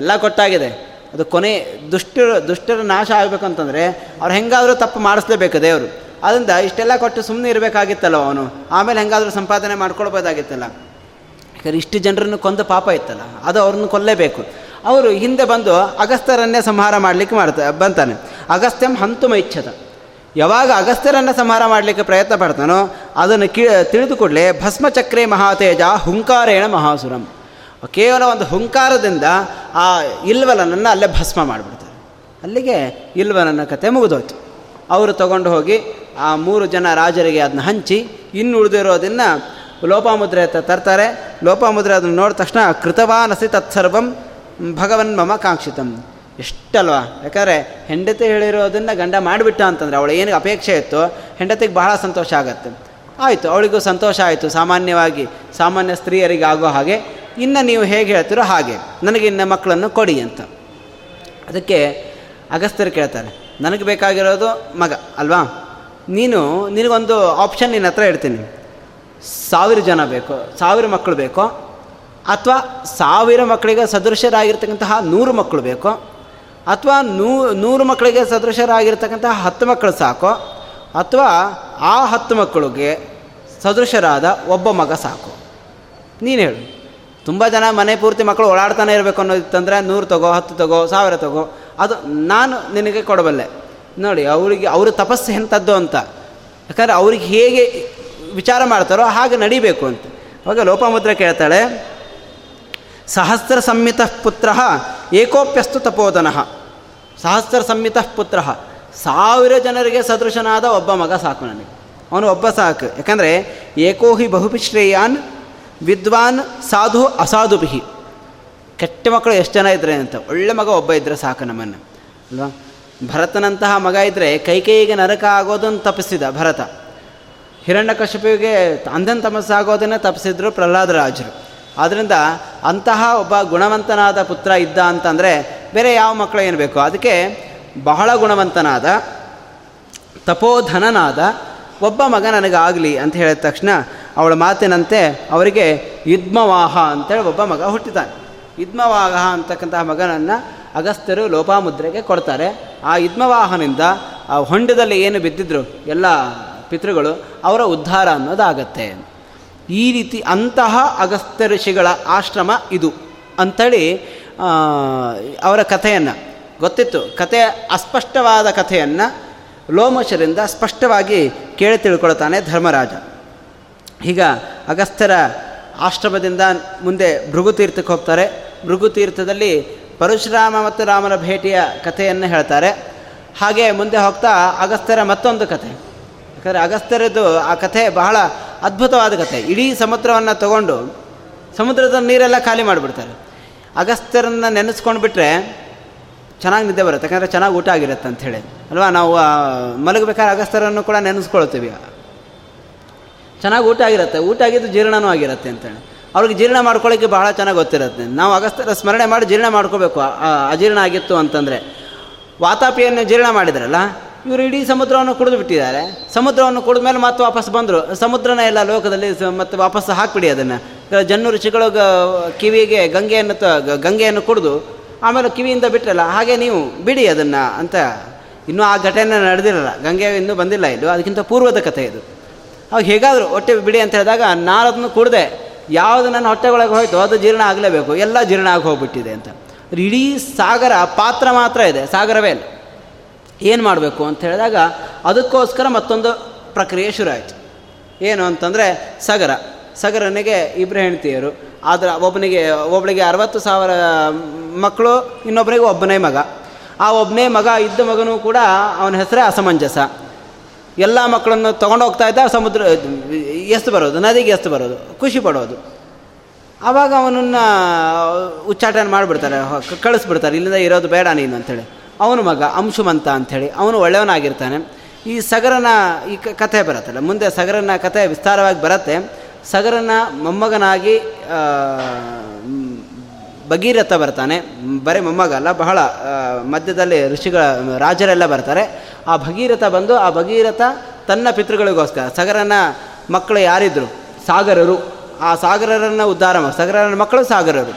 ಎಲ್ಲ ಕೊಟ್ಟಾಗಿದೆ. ಅದು ಕೊನೆ ದುಷ್ಟರ ದುಷ್ಟರ ನಾಶ ಆಗಬೇಕಂತಂದರೆ ಅವ್ರು ಹೆಂಗಾದರೂ ತಪ್ಪು ಮಾಡಿಸ್ಲೇಬೇಕು ದೇವರು. ಅದರಿಂದ ಇಷ್ಟೆಲ್ಲ ಕೊಟ್ಟು ಸುಮ್ಮನೆ ಇರಬೇಕಾಗಿತ್ತಲ್ಲ ಅವನು. ಆಮೇಲೆ ಹೆಂಗಾದರೂ ಸಂಪಾದನೆ ಮಾಡ್ಕೊಳ್ಬೋದಾಗಿತ್ತಲ್ಲ. ಯಾಕಂದರೆ ಇಷ್ಟು ಜನರನ್ನು ಕೊಂದ ಪಾಪ ಇತ್ತಲ್ಲ, ಅದು ಅವ್ರನ್ನ ಕೊಲ್ಲೇಬೇಕು. ಅವರು ಹಿಂದೆ ಬಂದು ಅಗಸ್ತ್ಯರನ್ನೇ ಸಂಹಾರ ಮಾಡಲಿಕ್ಕೆ ಮಾಡ್ತಾ ಬಂತಾನೆ. ಅಗಸ್ತ್ಯಂ ಹಂತುಮ ಯಾವಾಗ ಅಗಸ್ತ್ಯರನ್ನು ಸಂಹಾರ ಮಾಡಲಿಕ್ಕೆ ಪ್ರಯತ್ನ ಪಡ್ತಾನೋ ಅದನ್ನು ಕಿ, ತಿಳಿದು ಕೂಡಲೇ ಭಸ್ಮಚಕ್ರೆ ಮಹಾತೇಜ ಹುಂಕಾರೇಣ ಮಹಾಸುರಂ. ಕೇವಲ ಒಂದು ಹುಂಕಾರದಿಂದ ಆ ಇಲ್ವಲನನ್ನು ಅಲ್ಲೇ ಭಸ್ಮ ಮಾಡಿಬಿಡ್ತಾರೆ. ಅಲ್ಲಿಗೆ ಇಲ್ವಲನ ಕತೆ ಮುಗಿದೋಯ್ತು. ಅವರು ತಗೊಂಡು ಹೋಗಿ ಆ ಮೂರು ಜನ ರಾಜರಿಗೆ ಅದನ್ನ ಹಂಚಿ ಇನ್ನು ಉಳಿದಿರೋದನ್ನು ಲೋಪಾಮುದ್ರೆ ಅಂತ ತರ್ತಾರೆ. ಲೋಪಾಮುದ್ರೆ ಅದನ್ನು ನೋಡಿದ ತಕ್ಷಣ ಕೃತವಾನಸಿ ತತ್ಸರ್ವಂ ಭಗವನ್ ಮಮ ಕಾಂಕ್ಷಿತಂ. ಎಷ್ಟಲ್ವಾ? ಯಾಕಂದರೆ ಹೆಂಡತಿ ಹೇಳಿರೋದನ್ನು ಗಂಡ ಮಾಡಿಬಿಟ್ಟ ಅಂತಂದರೆ ಅವಳು ಏನಿಗೆ ಅಪೇಕ್ಷೆ ಇತ್ತು? ಹೆಂಡತಿಗೆ ಬಹಳ ಸಂತೋಷ ಆಗತ್ತೆ. ಆಯಿತು, ಅವಳಿಗೂ ಸಂತೋಷ ಆಯಿತು. ಸಾಮಾನ್ಯವಾಗಿ ಸಾಮಾನ್ಯ ಸ್ತ್ರೀಯರಿಗೆ ಆಗೋ ಹಾಗೆ. ಇನ್ನು ನೀವು ಹೇಗೆ ಹೇಳ್ತೀರೋ ಹಾಗೆ. ನನಗೆ ಇನ್ನು ಮಕ್ಕಳನ್ನು ಕೊಡಿ ಅಂತ. ಅದಕ್ಕೆ ಅಗಸ್ತ್ಯರು ಕೇಳ್ತಾರೆ, ನನಗೆ ಬೇಕಾಗಿರೋದು ಮಗ, ಅಲ್ವಾ? ನೀನು, ನಿನಗೊಂದು ಆಪ್ಷನ್ ನಿನ್ನ ಹತ್ರ ಇಡ್ತೀನಿ. ಸಾವಿರ ಜನ ಬೇಕು, ಸಾವಿರ ಮಕ್ಕಳು ಬೇಕೋ, ಅಥವಾ ಸಾವಿರ ಮಕ್ಕಳಿಗೆ ಸದೃಶ್ಯರಾಗಿರ್ತಕ್ಕಂತಹ ನೂರು ಮಕ್ಕಳು ಬೇಕು ಅಥವಾ ನೂ, ನೂರು ಮಕ್ಕಳಿಗೆ ಸದೃಶರಾಗಿರ್ತಕ್ಕಂಥ ಹತ್ತು ಮಕ್ಕಳು ಸಾಕು, ಅಥವಾ ಆ ಹತ್ತು ಮಕ್ಕಳಿಗೆ ಸದೃಶರಾದ ಒಬ್ಬ ಮಗ ಸಾಕು. ನೀನು ಹೇಳು. ತುಂಬ ಜನ ಮನೆ ಪೂರ್ತಿ ಮಕ್ಕಳು ಓಡಾಡ್ತಾನೆ ಇರಬೇಕು ಅನ್ನೋದಿತ್ತಂದರೆ ನೂರು ತಗೋ, ಹತ್ತು ತಗೋ, ಸಾವಿರ ತಗೋ, ಅದು ನಾನು ನಿನಗೆ ಕೊಡಬಲ್ಲೆ. ನೋಡಿ, ಅವರಿಗೆ, ಅವರು ತಪಸ್ಸು ಎಂಥದ್ದು ಅಂತ. ಯಾಕಂದರೆ ಅವ್ರಿಗೆ ಹೇಗೆ ವಿಚಾರ ಮಾಡ್ತಾರೋ ಹಾಗೆ ನಡಿಬೇಕು ಅಂತ. ಅವಾಗ ಲೋಪಮುದ್ರ ಕೇಳ್ತಾಳೆ, ಸಹಸ್ರ ಸಂಹಿತ ಪುತ್ರ ಏಕೋಪ್ಯಸ್ತು ತಪೋಧನಃ ಸಹಸ್ರ ಸಂಹಿತ ಪುತ್ರ. ಸಾವಿರ ಜನರಿಗೆ ಸದೃಶನಾದ ಒಬ್ಬ ಮಗ ಸಾಕು ನನಗೆ. ಅವನು ಒಬ್ಬ ಸಾಕು. ಯಾಕಂದರೆ ಏಕೋಹಿ ಬಹುಪಿಶ್ರೇಯಾನ್ ವಿದ್ವಾನ್, ಸಾಧು ಅಸಾಧುಭಿ ಕೆಟ್ಟ ಮಕ್ಕಳು ಎಷ್ಟು ಜನ ಇದ್ರೆ ಅಂತ. ಒಳ್ಳೆ ಮಗ ಒಬ್ಬ ಇದ್ದರೆ ಸಾಕು ನಮ್ಮನ್ನು. ಅಲ್ವಾ? ಭರತನಂತಹ ಮಗ ಇದ್ದರೆ ಕೈಕೈಗೆ ನರಕ ಆಗೋದನ್ನು ತಪ್ಪಿಸಿದ ಭರತ. ಹಿರಣ್ಯಕಶಪಿಗೆ ಅಂಧನ ತಮಸ್ಸಾಗೋದನ್ನೇ ತಪ್ಪಿಸಿದ್ರು ಪ್ರಹ್ಲಾದರಾಜರು. ಆದ್ದರಿಂದ ಅಂತಹ ಒಬ್ಬ ಗುಣವಂತನಾದ ಪುತ್ರ ಇದ್ದ ಅಂತಂದರೆ ಬೇರೆ ಯಾವ ಮಕ್ಕಳು ಏನು ಬೇಕು? ಅದಕ್ಕೆ ಬಹಳ ಗುಣವಂತನಾದ, ತಪೋಧನನಾದ ಒಬ್ಬ ಮಗ ನನಗಾಗಲಿ ಅಂತ ಹೇಳಿದ ತಕ್ಷಣ ಅವಳ ಮಾತಿನಂತೆ ಅವರಿಗೆ ಯುದ್ಮವಾಹ ಅಂತೇಳಿ ಒಬ್ಬ ಮಗ ಹುಟ್ಟಿತಾನೆ ಯುದ್ಮವಾಹ ಅಂತಕ್ಕಂತಹ ಮಗನನ್ನು ಅಗಸ್ತ್ಯರು ಲೋಪಾಮುದ್ರೆಗೆ ಕೊಡ್ತಾರೆ. ಆ ಯುದ್ಮವಾಹನಿಂದ ಆ ಹೊಂಡದಲ್ಲಿ ಏನು ಬಿದ್ದಿದ್ರು? ಎಲ್ಲ ಪಿತೃಗಳು ಅವರ ಉದ್ಧಾರ ಅನ್ನೋದಾಗತ್ತೆ. ಈ ರೀತಿ ಅಂತಹ ಅಗಸ್ತ್ಯ ಋಷಿಗಳ ಆಶ್ರಮ ಇದು ಅಂಥೇಳಿ ಅವರ ಕಥೆಯನ್ನು. ಗೊತ್ತಿತ್ತು? ಕಥೆ ಅಸ್ಪಷ್ಟವಾದ ಕಥೆಯನ್ನು ಲೋಮಶರಿಂದ ಸ್ಪಷ್ಟವಾಗಿ ಕೇಳಿ ತಿಳ್ಕೊಳ್ತಾನೆ ಧರ್ಮರಾಜ. ಈಗ ಅಗಸ್ತ್ಯರ ಆಶ್ರಮದಿಂದ ಮುಂದೆ ಭೃಗುತೀರ್ಥಕ್ಕೆ ಹೋಗ್ತಾರೆ. ಭೃಗುತೀರ್ಥದಲ್ಲಿ ಪರಶುರಾಮ ಮತ್ತು ರಾಮನ ಭೇಟಿಯ ಕಥೆಯನ್ನು ಹೇಳ್ತಾರೆ. ಹಾಗೆ ಮುಂದೆ ಹೋಗ್ತಾ ಅಗಸ್ತ್ಯರ ಮತ್ತೊಂದು ಕಥೆ. ಯಾಕಂದರೆ ಅಗಸ್ತ್ಯರದ್ದು ಆ ಕಥೆ ಬಹಳ ಅದ್ಭುತವಾದ ಕಥೆ. ಇಡೀ ಸಮುದ್ರವನ್ನು ತಗೊಂಡು ಸಮುದ್ರದ ನೀರೆಲ್ಲ ಖಾಲಿ ಮಾಡಿಬಿಡ್ತಾರೆ. ಅಗಸ್ತ್ಯರನ್ನು ನೆನೆಸ್ಕೊಂಡು ಬಿಟ್ಟರೆ ಚೆನ್ನಾಗಿ ನಿದ್ದೆ ಬರುತ್ತೆ. ಯಾಕಂದರೆ ಚೆನ್ನಾಗಿ ಊಟ ಆಗಿರುತ್ತೆ ಅಂಥೇಳಿ ಅಲ್ವಾ? ನಾವು ಮಲಗಬೇಕಾದ್ರೆ ಅಗಸ್ತ್ಯರನ್ನು ಕೂಡ ನೆನೆಸ್ಕೊಳ್ತೀವಿ. ಚೆನ್ನಾಗಿ ಊಟ ಆಗಿರುತ್ತೆ. ಊಟ ಆಗಿದ್ದು ಜೀರ್ಣನೂ ಆಗಿರುತ್ತೆ ಅಂತೇಳಿ ಅವ್ರಿಗೆ ಜೀರ್ಣ ಮಾಡ್ಕೊಳ್ಳೋಕ್ಕೆ ಬಹಳ ಚೆನ್ನಾಗಿ ಗೊತ್ತಿರುತ್ತೆ. ನಾವು ಅಗಸ್ತ್ಯರ ಸ್ಮರಣೆ ಮಾಡಿ ಜೀರ್ಣ ಮಾಡ್ಕೋಬೇಕು. ಅಜೀರ್ಣ ಆಗಿತ್ತು ಅಂತಂದರೆ ವಾತಾಪಿಯನ್ನು ಜೀರ್ಣ ಮಾಡಿದ್ರಲ್ಲ ಇವರು ಇಡೀ ಸಮುದ್ರವನ್ನು ಕುಡಿದು ಬಿಟ್ಟಿದ್ದಾರೆ. ಸಮುದ್ರವನ್ನು ಕುಡಿದ ಮೇಲೆ ಮತ್ತೆ ವಾಪಸ್ ಬಂದರು. ಸಮುದ್ರನ ಎಲ್ಲ ಲೋಕದಲ್ಲಿ ಮತ್ತೆ ವಾಪಸ್ ಹಾಕಿಬಿಡಿ ಅದನ್ನು. ಜನ್ನು ಋಷಿಗಳು ಕಿವಿಗೆ ಗಂಗೆಯನ್ನು ಗಂಗೆಯನ್ನು ಕುಡಿದು ಆಮೇಲೆ ಕಿವಿಯಿಂದ ಬಿಟ್ಟರಲ್ಲ ಹಾಗೆ ನೀವು ಬಿಡಿ ಅದನ್ನು ಅಂತ ಇನ್ನೂ ಆ ಘಟನೆ ನಡೆದಿರಲ್ಲ. ಗಂಗೆ ಇನ್ನೂ ಬಂದಿಲ್ಲ ಇದು. ಅದಕ್ಕಿಂತ ಪೂರ್ವದ ಕಥೆ ಇದು. ಅವಾಗ ಹೇಗಾದರೂ ಹೊಟ್ಟೆ ಬಿಡಿ ಅಂತ ಹೇಳಿದಾಗ ನಾರದನ್ನು ಕುಡಿದೆ ಕುಡ್ದೆ ಯಾವುದು ನನ್ನ ಹೊಟ್ಟೆ ಒಳಗೆ ಹೋಯ್ತು ಅದು ಜೀರ್ಣ ಆಗಲೇಬೇಕು. ಎಲ್ಲ ಜೀರ್ಣ ಆಗಿ ಹೋಗ್ಬಿಟ್ಟಿದೆ ಅಂತ. ಇಡೀ ಸಾಗರ ಪಾತ್ರ ಮಾತ್ರ ಇದೆ. ಸಾಗರವೇ ಏನು ಮಾಡಬೇಕು ಅಂತ ಹೇಳಿದಾಗ ಅದಕ್ಕೋಸ್ಕರ ಮತ್ತೊಂದು ಪ್ರಕ್ರಿಯೆ ಶುರು ಆಯಿತು. ಏನು ಅಂತಂದರೆ ಸಗರ. ಸಗರನಿಗೆ ಇಬ್ಬರು ಹೆಂಡತಿಯರು. ಆದರೆ ಒಬ್ಬನಿಗೆ ಒಬ್ಬಳಿಗೆ ಅರವತ್ತು ಸಾವಿರ ಮಕ್ಕಳು ಇನ್ನೊಬ್ಬನಿಗೆ ಒಬ್ಬನೇ ಮಗ. ಆ ಒಬ್ಬನೇ ಮಗ ಇದ್ದ ಮಗನೂ ಕೂಡ ಅವನ ಹೆಸರೇ ಅಸಮಂಜಸ. ಎಲ್ಲ ಮಕ್ಕಳನ್ನು ತೊಗೊಂಡು ಹೋಗ್ತಾ ಇದ್ದ ಸಮುದ್ರ ಎಷ್ಟು ಬರೋದು, ನದಿಗೆ ಎಷ್ಟು ಬರೋದು, ಖುಷಿ ಪಡೋದು. ಆವಾಗ ಅವನನ್ನು ಉಚ್ಚಾಟನೆ ಮಾಡಿಬಿಡ್ತಾರೆ ಕಳಿಸ್ಬಿಡ್ತಾರೆ, ಇಲ್ಲಿಂದ ಇರೋದು ಬೇಡ ನೀನು ಅಂಥೇಳಿ. ಅವನ ಮಗ ಅಂಶುಮಂತ ಅಂಥೇಳಿ, ಅವನು ಒಳ್ಳೆಯವನಾಗಿರ್ತಾನೆ. ಈ ಸಗರನ ಈ ಕಥೆ ಬರುತ್ತಲ್ಲ, ಮುಂದೆ ಸಗರನ ಕಥೆ ವಿಸ್ತಾರವಾಗಿ ಬರುತ್ತೆ. ಸಗರನ ಮೊಮ್ಮಗನಾಗಿ ಭಗೀರಥ ಬರ್ತಾನೆ. ಬರೀ ಮೊಮ್ಮಗ ಅಲ್ಲ, ಬಹಳ ಮಧ್ಯದಲ್ಲಿ ಋಷಿಗಳ, ರಾಜರೆಲ್ಲ ಬರ್ತಾರೆ. ಆ ಭಗೀರಥ ಬಂದು, ಆ ಭಗೀರಥ ತನ್ನ ಪಿತೃಗಳಿಗೋಸ್ಕರ, ಸಗರನ ಮಕ್ಕಳು ಯಾರಿದ್ರು? ಸಾಗರರು. ಆ ಸಾಗರರನ್ನು ಉದ್ಧಾರ ಸಗರನ ಮಕ್ಕಳು ಸಾಗರರು.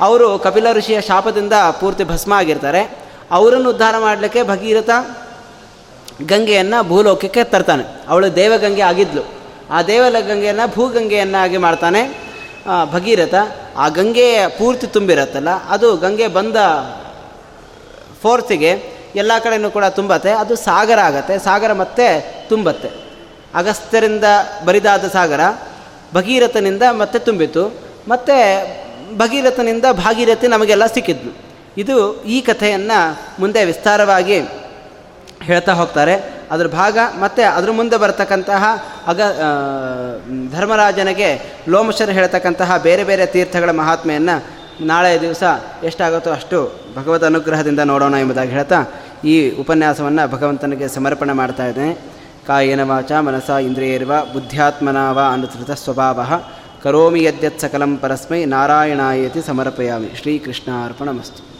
ಅವರು ಕಪಿಲ ಋಷಿಯ ಶಾಪದಿಂದ ಪೂರ್ತಿ ಭಸ್ಮ ಆಗಿರ್ತಾರೆ. ಅವರನ್ನು ಉದ್ಧಾರ ಮಾಡಲಿಕ್ಕೆ ಭಗೀರಥ ಗಂಗೆಯನ್ನು ಭೂಲೋಕಕ್ಕೆ ತರ್ತಾನೆ. ಅವಳು ದೇವಗಂಗೆ ಆಗಿದ್ಲು. ಆ ದೇವಲ ಗಂಗೆಯನ್ನು ಭೂಗಂಗೆಯನ್ನಾಗಿ ಮಾಡ್ತಾನೆ. ಭಗೀರಥ ಆ ಗಂಗೆಯ ಪೂರ್ತಿ ತುಂಬಿರತ್ತಲ್ಲ, ಅದು ಗಂಗೆ ಬಂದ ಫೋರ್ತಿಗೆ ಎಲ್ಲ ಕಡೆಯೂ ಕೂಡ ತುಂಬತ್ತೆ, ಅದು ಸಾಗರ ಆಗತ್ತೆ, ಸಾಗರ ಮತ್ತೆ ತುಂಬತ್ತೆ. ಅಗಸ್ತ್ಯರಿಂದ ಬರಿದಾದ ಸಾಗರ, ಭಗೀರಥನಿಂದ ಮತ್ತೆ ತುಂಬಿತು ಮತ್ತು ಭಗೀರಥನಿಂದ ಭಾಗೀರಥಿ ನಮಗೆಲ್ಲ ಸಿಕ್ಕಿದ್ನು ಇದು ಈ ಕಥೆಯನ್ನು ಮುಂದೆ ವಿಸ್ತಾರವಾಗಿ ಹೇಳ್ತಾ ಹೋಗ್ತಾರೆ. ಅದರ ಭಾಗ ಮತ್ತು ಅದ್ರ ಮುಂದೆ ಬರತಕ್ಕಂತಹ ಅಗ ಧರ್ಮರಾಜನಿಗೆ ಲೋಮಶರು ಹೇಳ್ತಕ್ಕಂತಹ ಬೇರೆ ಬೇರೆ ತೀರ್ಥಗಳ ಮಹಾತ್ಮೆಯನ್ನು ನಾಳೆ ದಿವಸ ಎಷ್ಟಾಗುತ್ತೋ ಅಷ್ಟು ಭಗವದ್ ಅನುಗ್ರಹದಿಂದ ನೋಡೋಣ ಎಂಬುದಾಗಿ ಹೇಳ್ತಾ ಈ ಉಪನ್ಯಾಸವನ್ನು ಭಗವಂತನಿಗೆ ಸಮರ್ಪಣೆ ಮಾಡ್ತಾ ಇದ್ದೇನೆ. ಕಾಯೇನ ವಾಚ ಮನಸ ಇಂದ್ರಿಯರ್ವ ಬುದ್ಧ್ಯಾತ್ಮನಾವ ಅನುಸೃತ ಸ್ವಭಾವ ಕರೋಮಿ ಯದ್ಯತ್ ಸಕಲಂ ಪರಸ್ಮೈ ನಾರಾಯಣಾಯತಿ ಸಮರ್ಪಯಾಮಿ. ಶ್ರೀಕೃಷ್ಣಾರ್ಪಣಮಸ್ತು.